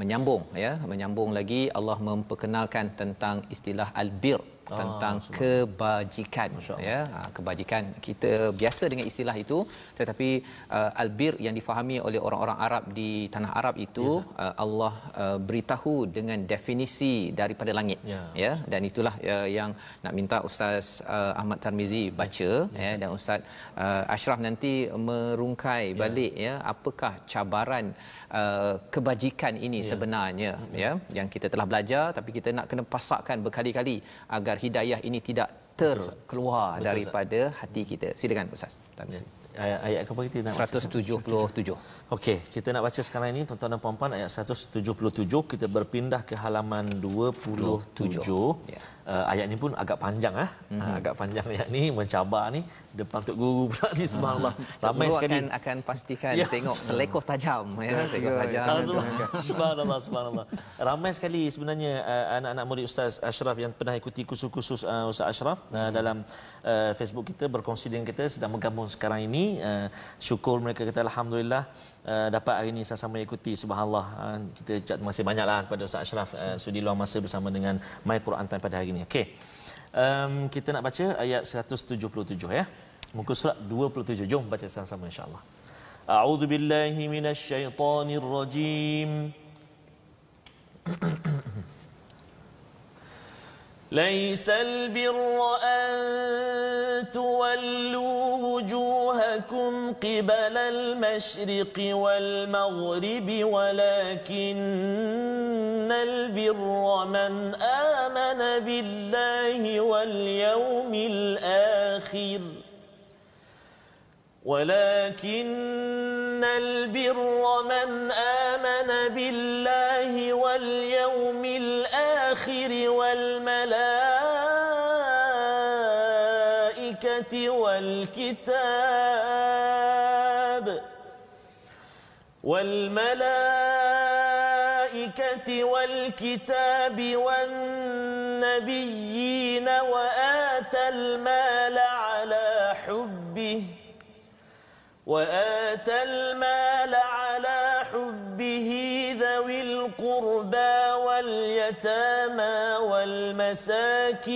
Speaker 2: menyambung ya, menyambung lagi Allah memperkenalkan tentang istilah albir
Speaker 3: Ah,
Speaker 2: tentang kebajikan ya. Ha, kebajikan kita biasa dengan istilah itu tetapi uh, albir yang difahami oleh orang-orang Arab di tanah Arab itu uh, Allah uh, beritahu dengan definisi daripada langit
Speaker 3: Ya.
Speaker 2: ya. Dan itulah uh, yang nak minta Ustaz uh, Ahmad Tarmizi baca ya, dan Ustaz uh, Ashraf nanti merungkai balik ya apakah cabaran uh, kebajikan ini sebenarnya ya yang kita telah belajar tapi kita nak kena pasakkan berkali-kali agar hidayah ini tidak terkeluar
Speaker 3: Betul,
Speaker 2: daripada hati kita silakan Ustaz
Speaker 3: ayat, ayat apa kita nak baca?
Speaker 2: 177
Speaker 3: Okey, kita nak baca sekarang ini tuan-tuan dan puan-puan ayat 177 kita berpindah ke halaman 27.
Speaker 2: Ya.
Speaker 3: Uh, ayat ni pun agak panjang ah. Mm-hmm. Uh, agak panjang ayat ni mencabar ni depan tok guru pula ni subhanallah. Ramai
Speaker 2: Guru
Speaker 3: sekali.
Speaker 2: akan akan pastikan
Speaker 3: Ya.
Speaker 2: tengok selekoh tajam ya tengok tajam
Speaker 3: Ah, subhanallah, subhanallah, subhanallah. Ramai sekali sebenarnya uh, anak-anak murid Ustaz Ashraf yang pernah ikuti kursus-kursus uh, Ustaz Ashraf dalam uh, Facebook kita berkongsi dengan kita sedang bergabung sekarang ini. Uh, syukur mereka kata alhamdulillah Uh, dapat hari ini sama-sama ikuti. Subhanallah. Uh, kita ucap terima kasih banyaklah kepada Ustaz Ashraf uh, sudi luang masa bersama dengan My Quran Time pada hari ini. Okey. Um, kita nak baca ayat 177 ya. Muka surat 27 jom baca sama-sama insyaallah. A'udzu billahi minasyaitonir rajim ليس البر أن تولوا وجوهكم قبل المشرق والمغرب ولكن البر من آمن بالله واليوم الآخر. ولكن البر من آمن بالله واليوم الآخر والملائكة والكتاب والملائكة والكتاب والنبيين وآتى المال على حبه وآتى المال على حبه ذوي القربى واليتامى والمساكين.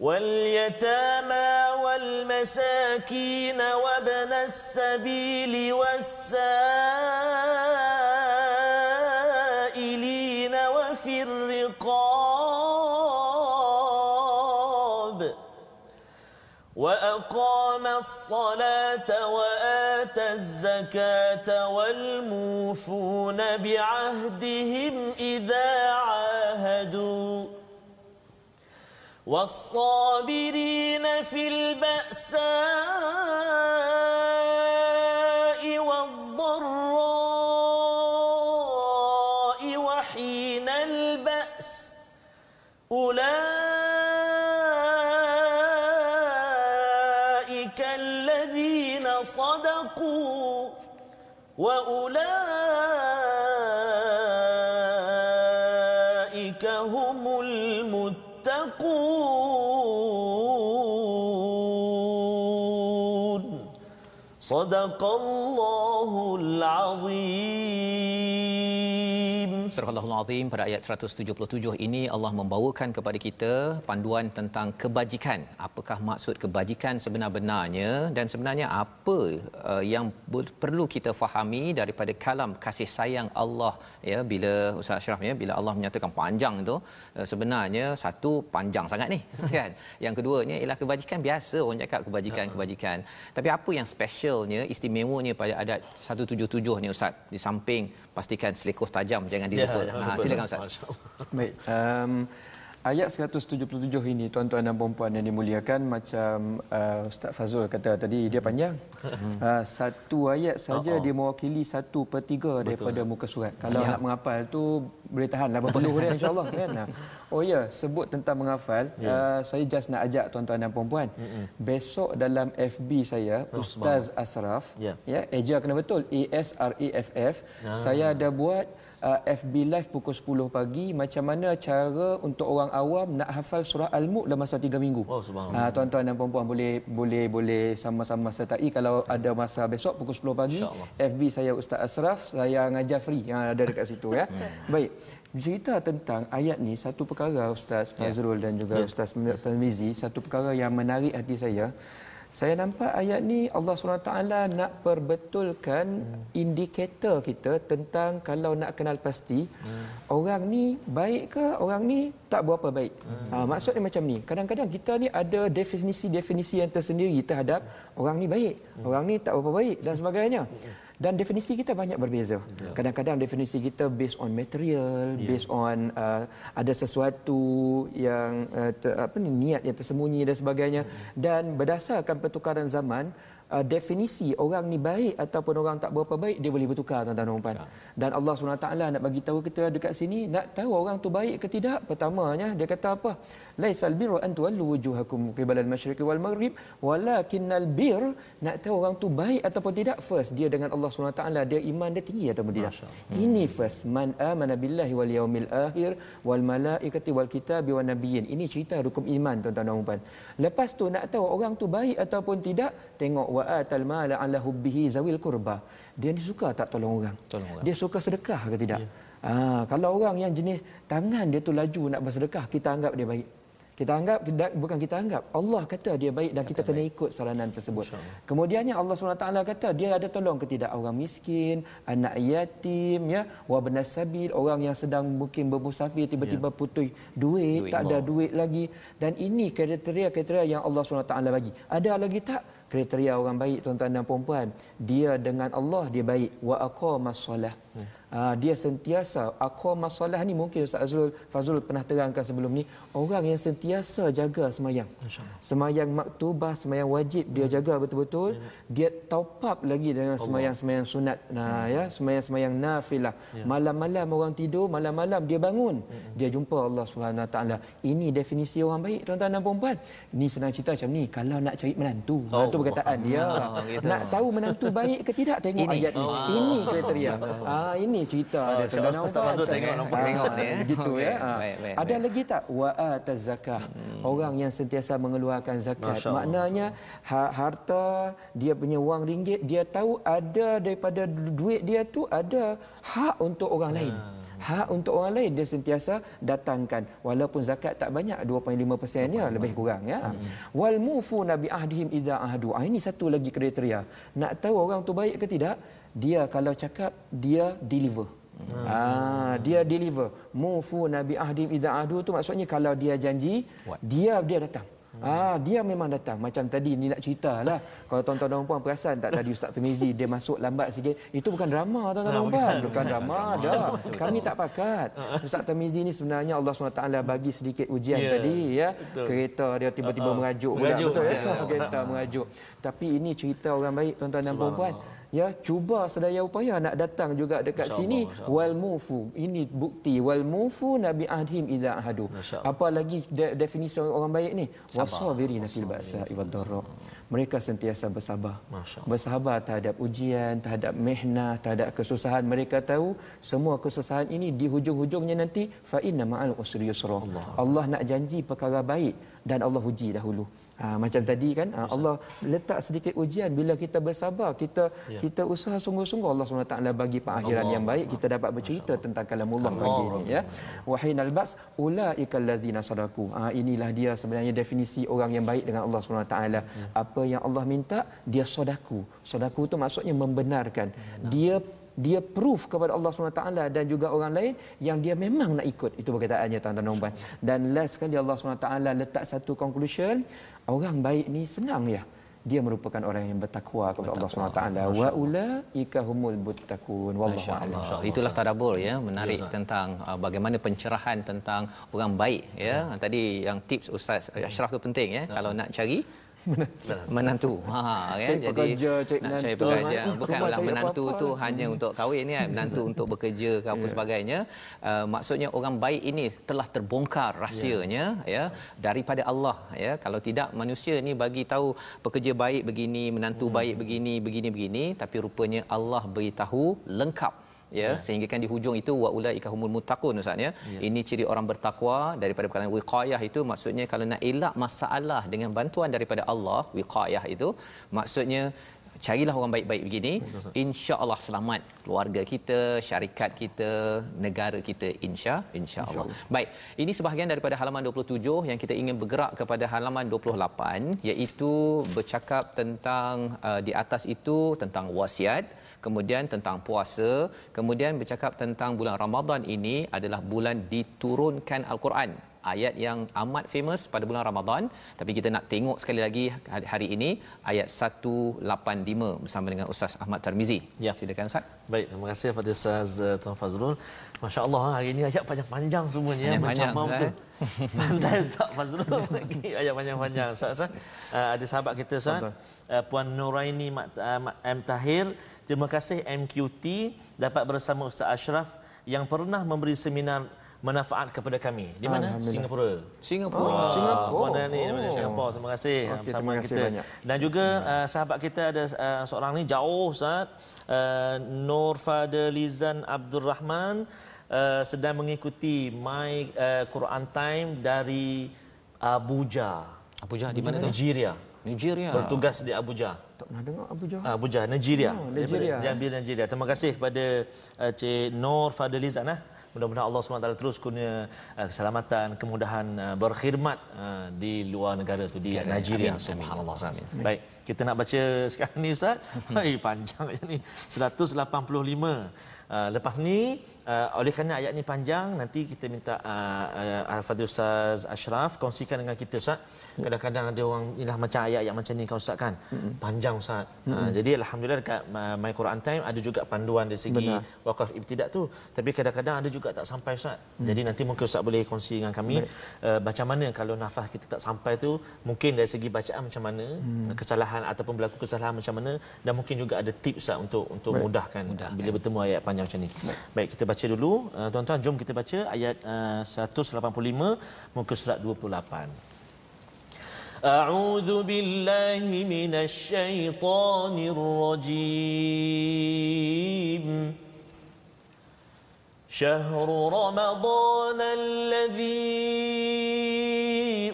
Speaker 3: واليتامى والمساكين وابن السبيل والسائلين وأقام الصلاة وآتى الزكاة والموفون بعهدهم إذا عاهدوا. والصابرين في البأساء وأولئك هم المتقون. صدق الله العظيم.
Speaker 2: Surah Al-Azim pada ayat 177 ini Allah membawakan kepada kita panduan tentang kebajikan. Apakah maksud kebajikan sebenar-benarnya dan sebenarnya apa uh, yang perlu kita fahami daripada kalam kasih sayang Allah ya bila Ustaz Ashraf ya bila Allah menyatakan panjang itu uh, sebenarnya satu panjang sangat ni kan. Yang keduanya ialah kebajikan biasa orang cakap kebajikan kebajikan. Tapi apa yang specialnya istimewanya pada adat 177 ni Ustaz di samping pastikan selekoh tajam jangan dilupa.
Speaker 3: Ya,
Speaker 2: ha, silakan Ustaz.
Speaker 1: Baik. Um, ayat 177 ini tuan-tuan dan puan-puan yang dimuliakan macam uh, Ustaz Fazul kata tadi dia panjang. Uh, satu ayat saja
Speaker 3: Oh, oh.
Speaker 1: dia mewakili satu per tiga daripada muka surat. Kalau
Speaker 2: Ya.
Speaker 1: nak menghafal tu boleh tahan 80 dia insya-Allah kan. Oh ya, sebut tentang menghafal, uh, saya just nak ajak tuan-tuan dan puan-puan. Besok dalam FB saya Ustaz Asraf
Speaker 3: Ya.
Speaker 1: ya eja kena betul A S R A F F saya ada buat uh, FB live pukul 10 pagi macam mana cara untuk orang awam nak hafal surah al-mulk dalam masa 3 minggu?
Speaker 3: Oh, subhanallah.
Speaker 1: uh, tuan-tuan dan puan-puan boleh boleh boleh sama-sama sertai kalau ada masa besok pukul 10 pagi. FB saya Ustaz Asraf saya ngajar free. Yang ada dekat situ ya. Baik cerita tentang ayat ni satu perkara Ustaz Fazrul dan juga Ustaz Tarmizi satu perkara yang menarik hati saya saya nampak ayat ni Allah SWT nak perbetulkan indikator kita tentang kalau nak kenal pasti orang ni baik ke orang ni tak berapa baik. Ha, maksudnya macam ni. Kadang-kadang kita ni ada definisi-definisi yang tersendiri terhadap orang ni baik, orang ni tak berapa baik dan sebagainya. Dan definisi kita banyak berbeza. Kadang-kadang definisi kita based on material, based on uh, ada sesuatu yang uh, ter, apa ni niat yang tersembunyi dan sebagainya. Dan berdasarkan pertukaran zaman, uh, definisi orang ni baik ataupun orang tak berapa baik dia boleh bertukar tuan-tuan dan puan. Dan Allah SWT nak bagi tahu kita dekat sini nak tahu orang tu baik ke tidak. Pertamanya dia kata apa? Laisal birru an tuwallu wujuhakum qibala al-masyriqi wal maghrib walakinnal bir nak tahu orang tu baik ataupun tidak first dia dengan Allah SWT dia iman dia tinggi ataupun tidak. Ini first man amana billahi wal yaumil akhir wal malaikati wal kitabi wan nabiyyin. Ini cerita rukun iman tuan-tuan dan puan. Lepas tu nak tahu orang tu baik ataupun tidak tengok wa atal mala ala hubbihi zawil qurba. Dia ni suka tak tolong orang?
Speaker 2: Tolong orang.
Speaker 1: Dia suka sedekah ke tidak? Ah, kalau orang yang jenis tangan dia tu laju nak bersedekah, kita anggap dia baik. Kita anggap bukan kita anggap. Allah kata dia baik dan kita kena ikut saranan tersebut. Kemudiannya Allah SWT kata dia ada tolong ke tidak orang miskin, anak yatim ya, wa benas sabil, orang yang sedang mungkin bermusafir tiba-tiba putus duit,
Speaker 2: Duit.
Speaker 1: tak ada duit lagi dan ini kriteria-kriteria yang Allah SWT bagi. Ada lagi tak? Kriteria orang baik tuan-tuan dan puan-puan. Dia dengan Allah dia baik wa aqamas solah. Ah, dia sentiasa aqamas solah ni mungkin Ustaz Azrul Fazrul pernah terangkan sebelum ni orang yang sentiasa jaga semayang. Semayang maktubah, semayang wajib dia jaga betul-betul. Dia top up lagi dengan semayang-semayang sunat. Nah ya, semayang-semayang nafilah. Malam-malam orang tidur, malam-malam dia bangun. Dia jumpa Allah Subhanahu Taala. Ini definisi orang baik tuan-tuan dan puan-puan. Ni senang cerita macam ni. Kalau nak cari menantu, oh. menantu perkataan dia.
Speaker 2: Oh, gitu.
Speaker 1: Nak tahu menantu baik ke tidak tengok
Speaker 2: Ini.
Speaker 1: ayat ni.
Speaker 2: Oh.
Speaker 1: Ini kriteria. Ah ini cerita
Speaker 3: Oh,
Speaker 1: dia tuan-tuan dan
Speaker 3: Ustaz
Speaker 1: puan.
Speaker 3: Mazrul tengok, nampak.
Speaker 2: Tengok ni, eh.
Speaker 1: Gitu ya. Ah.
Speaker 2: Baik, baik,
Speaker 1: Ada lagi tak wa ataz zakah? Orang yang sentiasa mengeluarkan zakat.
Speaker 3: Masya.
Speaker 1: Maknanya ha- harta dia punya wang ringgit dia tahu ada daripada du- duit dia tu ada hak untuk orang lain. Hak untuk orang lain dia sentiasa datangkan walaupun zakat tak banyak 2.5% nya lebih kurang ya. Wal mufuna bi ahdihim idza ahdu. Ah, ini satu lagi kriteria. Nak tahu orang tu baik ke tidak? Dia kalau cakap dia deliver. Ah, dia deliver. Mufu nabi ahdim idza ahdu tu maksudnya kalau dia janji,
Speaker 2: Buat.
Speaker 1: dia dia datang. Ah, dia memang datang. Macam tadi ni nak cerita lah. Kalau tuan-tuan dan puan perasan tak tadi Ustaz Termizi dia masuk lambat sikit. Itu bukan drama tuan-tuan dan puan. Bukan drama dah. Kami tak pakat. Ustaz Termizi ni sebenarnya Allah SWT bagi sedikit ujian
Speaker 3: Ya,
Speaker 1: tadi ya.
Speaker 3: betul.
Speaker 1: Kereta dia tiba-tiba
Speaker 3: Ah, ah.
Speaker 1: merajuk pula.
Speaker 3: Merajuk,
Speaker 1: Betul ya? Kereta merajuk. Tapi ini cerita orang baik tuan-tuan dan puan-puan. Ya cuba sedaya upaya nak datang juga dekat
Speaker 3: Masya
Speaker 1: sini.
Speaker 3: Allah,
Speaker 1: wal mufu ini bukti. Wal mufu nabi ahdim idza ahadu. Apa lagi de- definisi orang baik ni? Wasabirina fil ba'sa wad mereka sentiasa bersabar. Bersabar terhadap ujian terhadap mehnah terhadap kesusahan. Mereka tahu semua kesusahan ini di hujung-hujungnya nanti. Fa inna ma'al usri yusra. Allah. Allah nak janji perkara baik dan Allah uji dahulu Ha, macam tadi kan ha, Allah letak sedikit ujian. Bila kita bersabar kita ya. kita usaha sungguh-sungguh Allah SWT bagi pengakhiran
Speaker 3: Allah.
Speaker 1: yang baik. Kita dapat bercerita tentang kalamullah pagi ini ya. Wahin albas ulaikal ladzina sadaku. Ha, inilah dia sebenarnya definisi orang yang baik dengan Allah SWT. Ya. apa yang Allah minta dia sodaku sodaku tu maksudnya membenarkan. Dia dia proof kepada Allah SWT dan juga orang lain yang dia memang nak ikut. Itu perkataannya tuan-tuan dan puan dan last sekali Allah SWT letak satu conclusion. Orang baik ni senang ya. Dia merupakan orang yang bertakwa kepada Allah SWT wa ulaika humul muttaqun. Wallahu a'lam.
Speaker 2: Itulah tadabbur ya. Menarik ya, tentang uh, bagaimana pencerahan tentang orang baik ya. Tadi yang tips Ustaz Ashraf tu penting ya. Kalau nak cari menantu. Ha kan
Speaker 1: Cari pekerja, cari
Speaker 2: nak cari
Speaker 1: menantu.
Speaker 2: pekerja. Bukanlah menantu
Speaker 1: apa-apa
Speaker 2: tu hanya untuk kahwin ni kan. Menantu untuk bekerja ke apa sebagainya. Uh, maksudnya orang baik ini telah terbongkar rahsianya ya daripada Allah ya. Kalau tidak manusia ni bagi tahu pekerja baik begini, menantu baik begini, begini begini tapi rupanya Allah beritahu lengkap ya sehingga kan di hujung itu wa ulaika humul muttaqun ustaz ya. Ini ciri orang bertakwa daripada perkataan wiqayah itu. Maksudnya kalau nak elak masalah dengan bantuan daripada Allah wiqayah itu maksudnya carilah orang baik-baik begini. insya-Allah selamat keluarga kita syarikat kita negara kita insya insya-Allah. Baik ini sebahagian daripada halaman 27 yang kita ingin bergerak kepada halaman 28 iaitu bercakap tentang uh, di atas itu tentang wasiat kemudian tentang puasa kemudian bercakap tentang bulan Ramadan ini adalah bulan diturunkan al-Quran ayat yang amat famous pada bulan Ramadan tapi kita nak tengok sekali lagi hari ini ayat 185 bersama dengan Ustaz Ahmad Tarmizi.
Speaker 3: Ya.
Speaker 2: Silakan Ustaz.
Speaker 3: Baik, terima kasih kepada Ustaz uh, Tuan Fazrul. Masya-Allah hari ini ayat panjang-panjang semuanya ya.
Speaker 2: Panjang-panjang,
Speaker 3: macam
Speaker 2: Ustaz,
Speaker 3: betul. Pandai Ustaz Fazrul bagi ayat panjang-panjang. Ustaz, Ustaz. Uh, ada sahabat kita Ustaz, uh, Puan Nuraini Mat, uh, M Tahir. Terima kasih MQT dapat bersama Ustaz Ashraf yang pernah memberi seminar manfaat kepada kami. Di mana? Singapura.
Speaker 2: Singapura.
Speaker 3: Oh,
Speaker 1: Singapura.
Speaker 3: Puan Nani daripada
Speaker 1: Oh.
Speaker 3: Singapura. Terima kasih
Speaker 1: Okey,
Speaker 3: bersama
Speaker 1: terima kasih
Speaker 3: kita.
Speaker 1: banyak.
Speaker 3: Dan juga uh, sahabat kita ada uh, seorang ni jauh Ustaz. Uh, Nur Fadlizan Abdul Rahman uh, sedang mengikuti My uh, Quran Time dari Abuja.
Speaker 2: Abuja di mana tu?
Speaker 3: Nigeria.
Speaker 2: Nigeria.
Speaker 3: Bertugas di Abuja.
Speaker 1: Tak pernah dengar Abu Jah
Speaker 3: Abuja, Nigeria.
Speaker 1: Oh, Nigeria.
Speaker 3: Jambil Nigeria. Terima kasih kepada uh, Cik Nur Fadlizan eh. Mudah-mudahan Allah SWT terus kurnia uh, keselamatan, kemudahan uh, berkhidmat uh, di luar negara tu di
Speaker 2: Negara.
Speaker 3: Nigeria.
Speaker 2: Amin.
Speaker 3: Subhanallah. Baik, kita nak baca sekarang ni Ustaz. Hai panjang ayat ni. 185. Uh, lepas ni uh, oleh kerana ayat ni panjang nanti kita minta uh, uh, Al-Fadhil Ustaz Ashraf kongsikan dengan kita Ustaz. Kadang-kadang ada orang inilah macam ayat-ayat macam ni kan Ustaz kan. Panjang Ustaz. Uh, jadi alhamdulillah dekat uh, My Quran Time ada juga panduan dari segi
Speaker 1: Benar.
Speaker 3: wakaf ibtidak tu tapi kadang-kadang ada juga tak sampai Ustaz. Hmm. Jadi nanti mungkin Ustaz boleh kongsi dengan kami uh, macam mana kalau nafas kita tak sampai tu mungkin dari segi bacaan macam mana, hmm. kesalahan ataupun berlaku kesalahan macam mana dan mungkin juga ada tips Ustaz untuk untuk
Speaker 1: Baik.
Speaker 3: mudahkan, mudahkan bila bertemu ayat panjang macam ni. Baik, Baik kita baca dulu uh, tuan-tuan jom kita baca ayat uh, 185 muka surat 28. أعوذ بالله من الشيطان الرجيم شهر رمضان الذي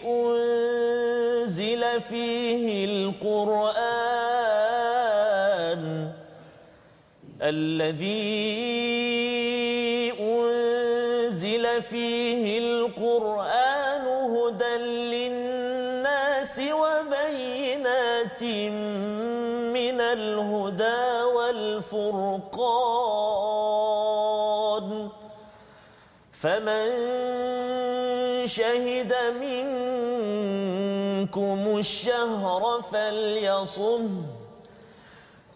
Speaker 3: أنزل فيه القرآن الذي أنزل فيه القرآن هدى للناس وبينات من الهدى والفرقان. فمن شهد منكم الشهر فليصم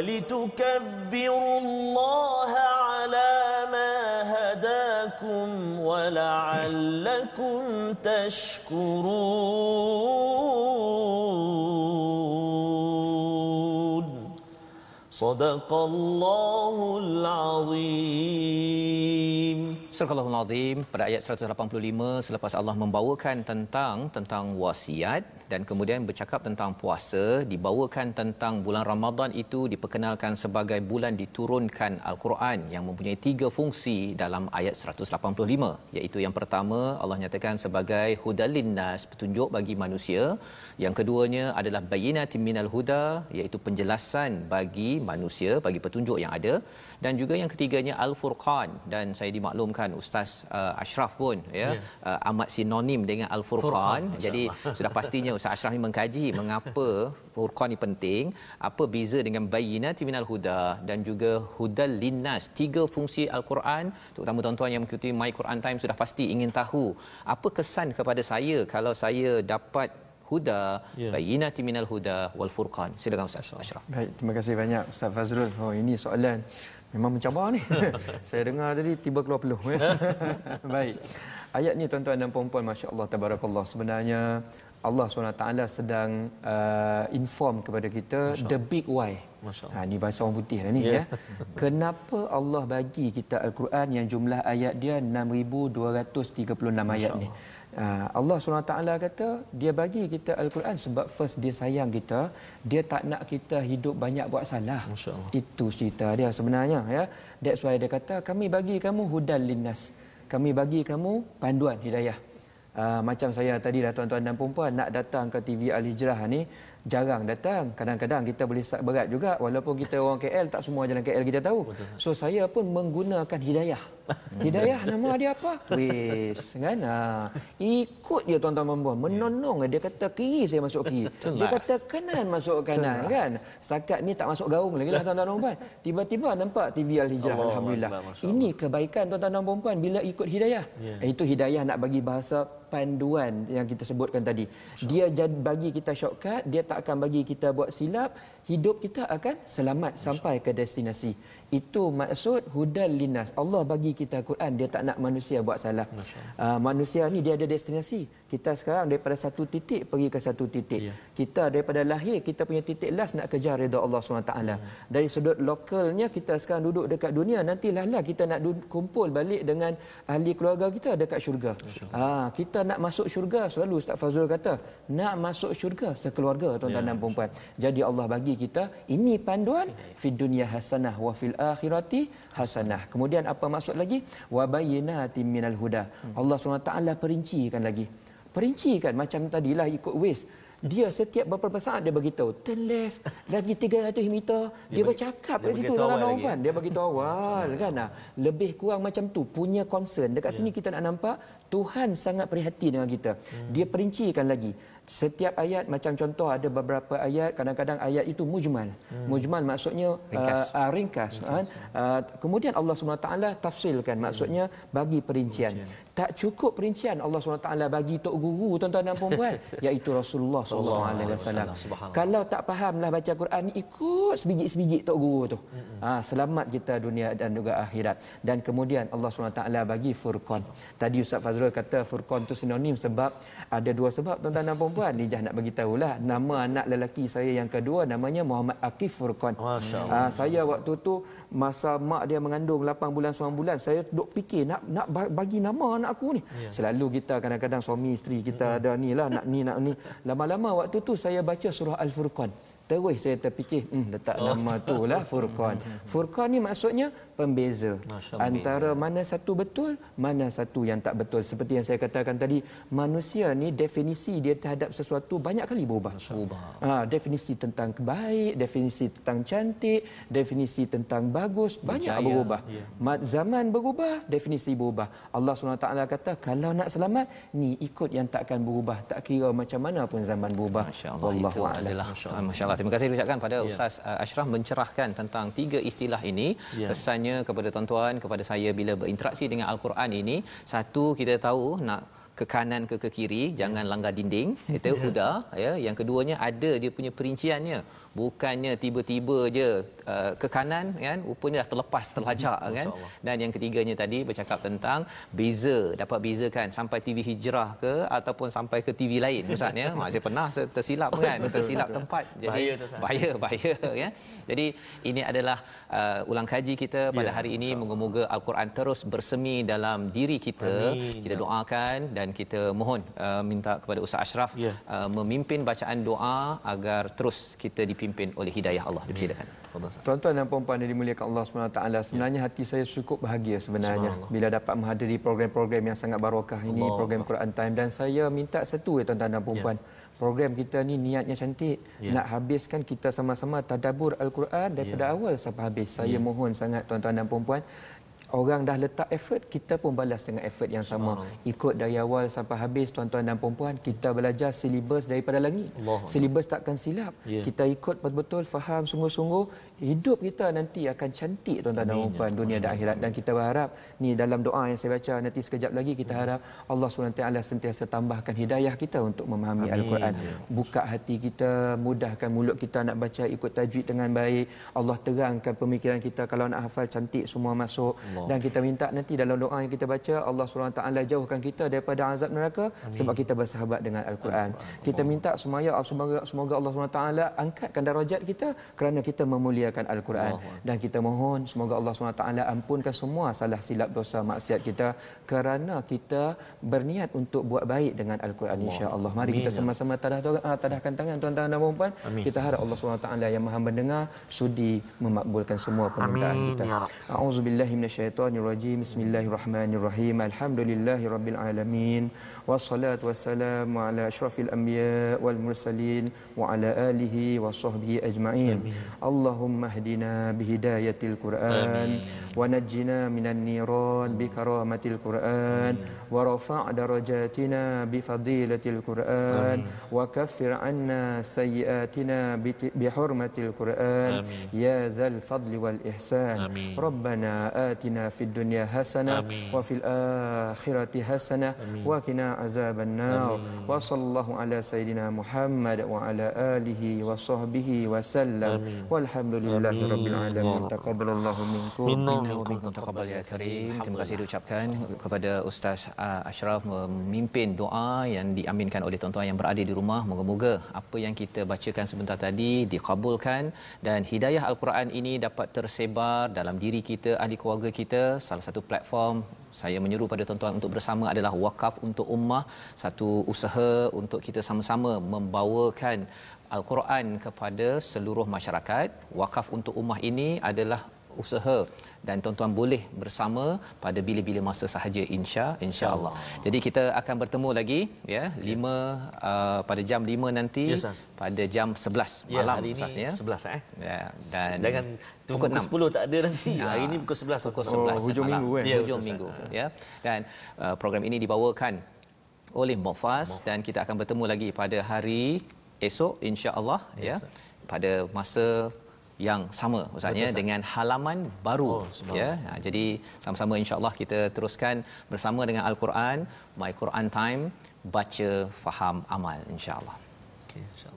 Speaker 3: ولتكبروا الله على ما هداكم ولعلكم تشكرون. صدق الله العظيم.
Speaker 2: Surah Al-Azim pada ayat 185 selepas Allah membawakan tentang tentang wasiat dan kemudian bercakap tentang puasa dibawakan tentang bulan Ramadan itu diperkenalkan sebagai bulan diturunkan Al-Quran yang mempunyai tiga fungsi dalam ayat 185 iaitu yang pertama Allah nyatakan sebagai hudalin nas petunjuk bagi manusia. Yang keduanya adalah bayyinatin minal huda iaitu penjelasan bagi manusia bagi petunjuk yang ada. Dan juga yang ketiganya Al-Furqan. Dan saya dimaklumkan Ustaz uh, Ashraf pun ya yeah. uh, amat sinonim dengan Al-Furqan jadi sudah pastinya Ustaz Ashraf ni mengkaji mengapa Furqan ni penting apa beza dengan bayyinati minal huda dan juga hudal linnas tiga fungsi Al-Quran terutama tuan-tuan yang mengikuti My Quran Time sudah pasti ingin tahu apa kesan kepada saya kalau saya dapat huda yeah. bayyinati minal huda wal furqan silakan Ustaz Ashraf
Speaker 1: Baik, terima kasih banyak Ustaz Fazrul. Oh, ini soalan memang mencabar ni. Saya dengar tadi tiba keluar peluh. ya. Baik. Ayat ni tuan-tuan dan puan-puan masya-Allah tabarakallah. Sebenarnya Allah SWT sedang uh, inform kepada kita the big why. Ha ni bahasa orang putih lah ni
Speaker 3: Ya.
Speaker 1: ya. Kenapa Allah bagi kita al-Quran yang jumlah ayat dia 6236 ayat ni. Ha, Allah SWT kata dia bagi kita al-Quran sebab first dia sayang kita, dia tak nak kita hidup banyak buat salah. Itu cerita dia sebenarnya ya. That's why dia kata kami bagi kamu hudal linnas. Kami bagi kamu panduan hidayah. Uh, macam saya tadi dah tuan-tuan dan puan nak datang ke TV Al Hijrah ni jarang datang. Kadang-kadang kita boleh berat juga walaupun kita orang KL tak semua jalan KL kita tahu. So saya pun menggunakan hidayah. Hidayah nama dia apa? Wis kan. Ha. Ikut je tuan-tuan dan puan. Menonong dia kata kiri saya masuk kiri. Dia kata kanan masuk kanan kan. Setakat ni tak masuk gaung lagi lah tuan-tuan dan puan. Tiba-tiba nampak TV Al Hijrah
Speaker 3: Allah
Speaker 1: alhamdulillah.
Speaker 3: Masya
Speaker 1: Ini kebaikan tuan-tuan dan puan bila ikut hidayah.
Speaker 3: Ya.
Speaker 1: Itu hidayah nak bagi bahasa panduan yang kita sebutkan tadi. Dia bagi kita shortcut, dia tak akan bagi kita buat silap, hidup kita akan selamat sampai ke destinasi. Itu maksud hudal linas. Allah bagi kita Quran, dia tak nak manusia buat salah. Uh, manusia ni dia ada destinasi. Kita sekarang daripada satu titik pergi ke satu titik.
Speaker 3: Ya.
Speaker 1: Kita daripada lahir kita punya titik last nak kejar redha Allah SWT. Dari sudut lokalnya kita sekarang duduk dekat dunia, nantilah lah kita nak kumpul balik dengan ahli keluarga kita dekat syurga. Ha, kita nak masuk syurga selalu Ustaz Fazrul kata, nak masuk syurga sekeluarga tuan-tuan dan puan-puan. Jadi Allah bagi kita ini panduan fid dunya hasanah wa fil akhirati hasanah. Kemudian apa maksud lagi? Wa bayyinatin minal huda. Allah SWT perincikan lagi. Perincikan macam tadilah ikut waste. Dia setiap beberapa saat dia beritahu turn left lagi 300 meter. Dia, bercakap
Speaker 3: dia
Speaker 1: kat situ
Speaker 3: beritahu
Speaker 1: dalam
Speaker 3: awal
Speaker 1: orang dia beritahu awal kan? Lebih kurang macam tu punya concern. Dekat sini kita nak nampak Tuhan sangat prihatin dengan kita. Dia perincikan lagi setiap ayat macam contoh ada beberapa ayat kadang-kadang ayat itu mujmal mujmal maksudnya
Speaker 2: Ringkas.
Speaker 1: uh, uh, ringkas kan uh, kemudian Allah SWT tafsirkan maksudnya bagi perincian tak cukup perincian Allah SWT bagi tok guru tuan-tuan dan puan iaitu Rasulullah sallallahu alaihi wasallam.
Speaker 3: Subhanallah.
Speaker 1: Kalau tak fahamlah baca Quran ni ikut sebiji-sebiji tok guru tu. Ha, selamat kita dunia dan juga akhirat. Dan kemudian Allah SWT bagi furqan. Tadi Ustaz Fazrul kata furqan tu sinonim sebab ada dua sebab tuan-tuan dan puan Nijah nak bagi tahulah nama anak lelaki saya yang kedua namanya Muhammad Akif Furqan. Ha, saya waktu tu masa mak dia mengandung 8 bulan 9 bulan saya duk fikir nak nak ba- bagi nama anak aku ni. Selalu kita kadang-kadang suami isteri kita ada ni lah nak ni nak ni. Lama-lama waktu tu saya baca surah Al-Furqan. Terus saya terfikir, hmm, letak oh. nama tu lah Furqan. Furqan ni maksudnya pembeza
Speaker 3: Masya Allah.
Speaker 1: antara mana satu betul, mana satu yang tak betul. Seperti yang saya katakan tadi, manusia ni definisi dia terhadap sesuatu banyak kali berubah. Ha, definisi tentang baik, definisi tentang cantik, definisi tentang bagus, banyak
Speaker 2: Berjaya.
Speaker 1: berubah.
Speaker 3: Ya.
Speaker 1: Ma- Zaman berubah, definisi berubah. Allah SWT kata, kalau nak selamat, ni ikut yang takkan berubah. Tak kira macam mana pun zaman berubah.
Speaker 2: Masya Allah itu
Speaker 1: Wallahu a'lam.
Speaker 2: adalah Masya Allah terima kasih diucapkan pada ya. Ustaz uh, Ashraf mencerahkan tentang tiga istilah ini. Ya. Kesannya kepada tuan-tuan, kepada saya bila berinteraksi dengan Al-Quran ini, satu kita tahu nak ke kanan ke ke kiri jangan langgar dinding itu ya. udah ya yang keduanya ada dia punya perinciannya bukannya tiba-tiba je uh, ke kanan kan? Rupanya dah terlepas terlajak hmm, kan? dan yang ketiganya tadi bercakap tentang beza. Dapat bezakan sampai TV hijrah ke ataupun sampai ke TV lain ustaz ya? Mak saya pernah tersilap kan? Tersilap tempat. Jadi bahaya bahaya ya? Jadi ini adalah uh, ulang kaji kita pada ya, hari ini. moga-moga al-Quran terus bersemi dalam diri kita. Amin. kita doakan dan kita mohon uh, minta kepada Ustaz Ashraf ya. uh, memimpin bacaan doa agar terus kita dipimpin oleh hidayah Allah. Dipersilakan.
Speaker 1: Tuan-tuan dan puan-puan yang dimuliakan Allah SWT, sebenarnya hati saya cukup bahagia sebenarnya bila dapat menghadiri program-program yang sangat barokah ini, Allah. program Quran Time dan saya minta satu ya tuan-tuan dan puan-puan. Ya. Program kita ni niatnya cantik. Ya. Nak habiskan kita sama-sama tadabbur Al-Quran daripada ya. awal sampai habis. Saya ya. mohon sangat tuan-tuan dan puan-puan orang dah letak effort kita pun balas dengan effort yang sama. Ikut dari awal sampai habis tuan-tuan dan puan-puan kita belajar silibus daripada langit. Silibus takkan silap. Yeah. kita ikut betul-betul faham sungguh-sungguh. Hidup kita nanti akan cantik tuan-tuan dan puan-puan dunia dan akhirat. Dan kita berharap ni dalam doa yang saya baca nanti sekejap lagi kita harap Allah SWT sentiasa tambahkan hidayah kita untuk memahami Amin. Al-Quran. Ya. buka hati kita mudahkan mulut kita nak baca ikut tajwid dengan baik. Allah terangkan pemikiran kita kalau nak hafal cantik semua masuk. Allah dan kita minta nanti dalam doa yang kita baca Allah SWT jauhkan kita daripada azab neraka Amin. sebab kita bersahabat dengan Al-Quran. Kita minta semoga semoga semoga Allah SWT angkatkan darajat kita kerana kita memuliakan Al-Quran dan kita mohon semoga Allah SWT ampunkan semua salah silap dosa maksiat kita kerana kita berniat untuk buat baik dengan Al-Quran insya-Allah. Mari kita ya sama-sama tadah ah, tadahkan tangan tuan-tuan dan puan-puan. Kita harap Allah SWT yang Maha mendengar sudi memakbulkan semua permintaan Amin. kita. Ya A'udzubillahi minasyaitanir الشيطان الرجيم بسم الله الرحمن الرحيم الحمد لله رب العالمين والصلاة والسلام على أشرف الأنبياء والمرسلين وعلى آله وصحبه أجمعين آمين. اللهم اهدنا بهداية القرآن آمين. ونجنا من النيران بكرامة القرآن آمين. ورفع درجاتنا بفضيلة القرآن آمين. وكفر عنا سيئاتنا بحرمة القرآن آمين. يا ذا الفضل والإحسان آمين. في الدنيا حسنة وفي الآخرة حسنة وقنا عذاب النار وصلى الله على سيدنا محمد وعلى آله وصحبه وسلم والحمد لله رب العالمين تقبل الله منكم wa
Speaker 2: minkum تقبل يا كريم terima kasih diucapkan kepada Ustaz uh, Ashraf memimpin doa yang diaminkan oleh tuan-tuan yang berada di rumah. Moga-moga apa yang kita bacakan sebentar tadi dikabulkan dan hidayah Al-Quran ini dapat tersebar dalam diri kita ahli keluarga kita kita salah satu platform saya menyeru pada tuan-tuan untuk bersama adalah wakaf untuk ummah satu usaha untuk kita sama-sama membawakan al-Quran kepada seluruh masyarakat. Wakaf untuk ummah ini adalah usaha dan tuan-tuan boleh bersama pada bila-bila masa sahaja insya insya-Allah. Jadi kita akan bertemu lagi ya 5 ya. uh, pada jam 5 nanti yes, pada jam 11 ya, malam
Speaker 3: hari ini ya. 11 eh.
Speaker 2: Ya dan
Speaker 3: jangan pukul 10 tak ada nanti. Ya. Hari ini pukul 11
Speaker 2: pukul 11 oh,
Speaker 1: hujung malam. minggu
Speaker 2: kan. Ya, hujung minggu ya. Dan uh, program ini dibawakan oleh Mofas dan kita akan bertemu lagi pada hari esok insya-Allah ya. Yes, pada masa yang sama maksudnya dengan halaman baru oh, ya. Ha, jadi sama-sama insyaallah kita teruskan bersama dengan al-Quran my Quran time baca faham amal insyaallah. Okey insyaallah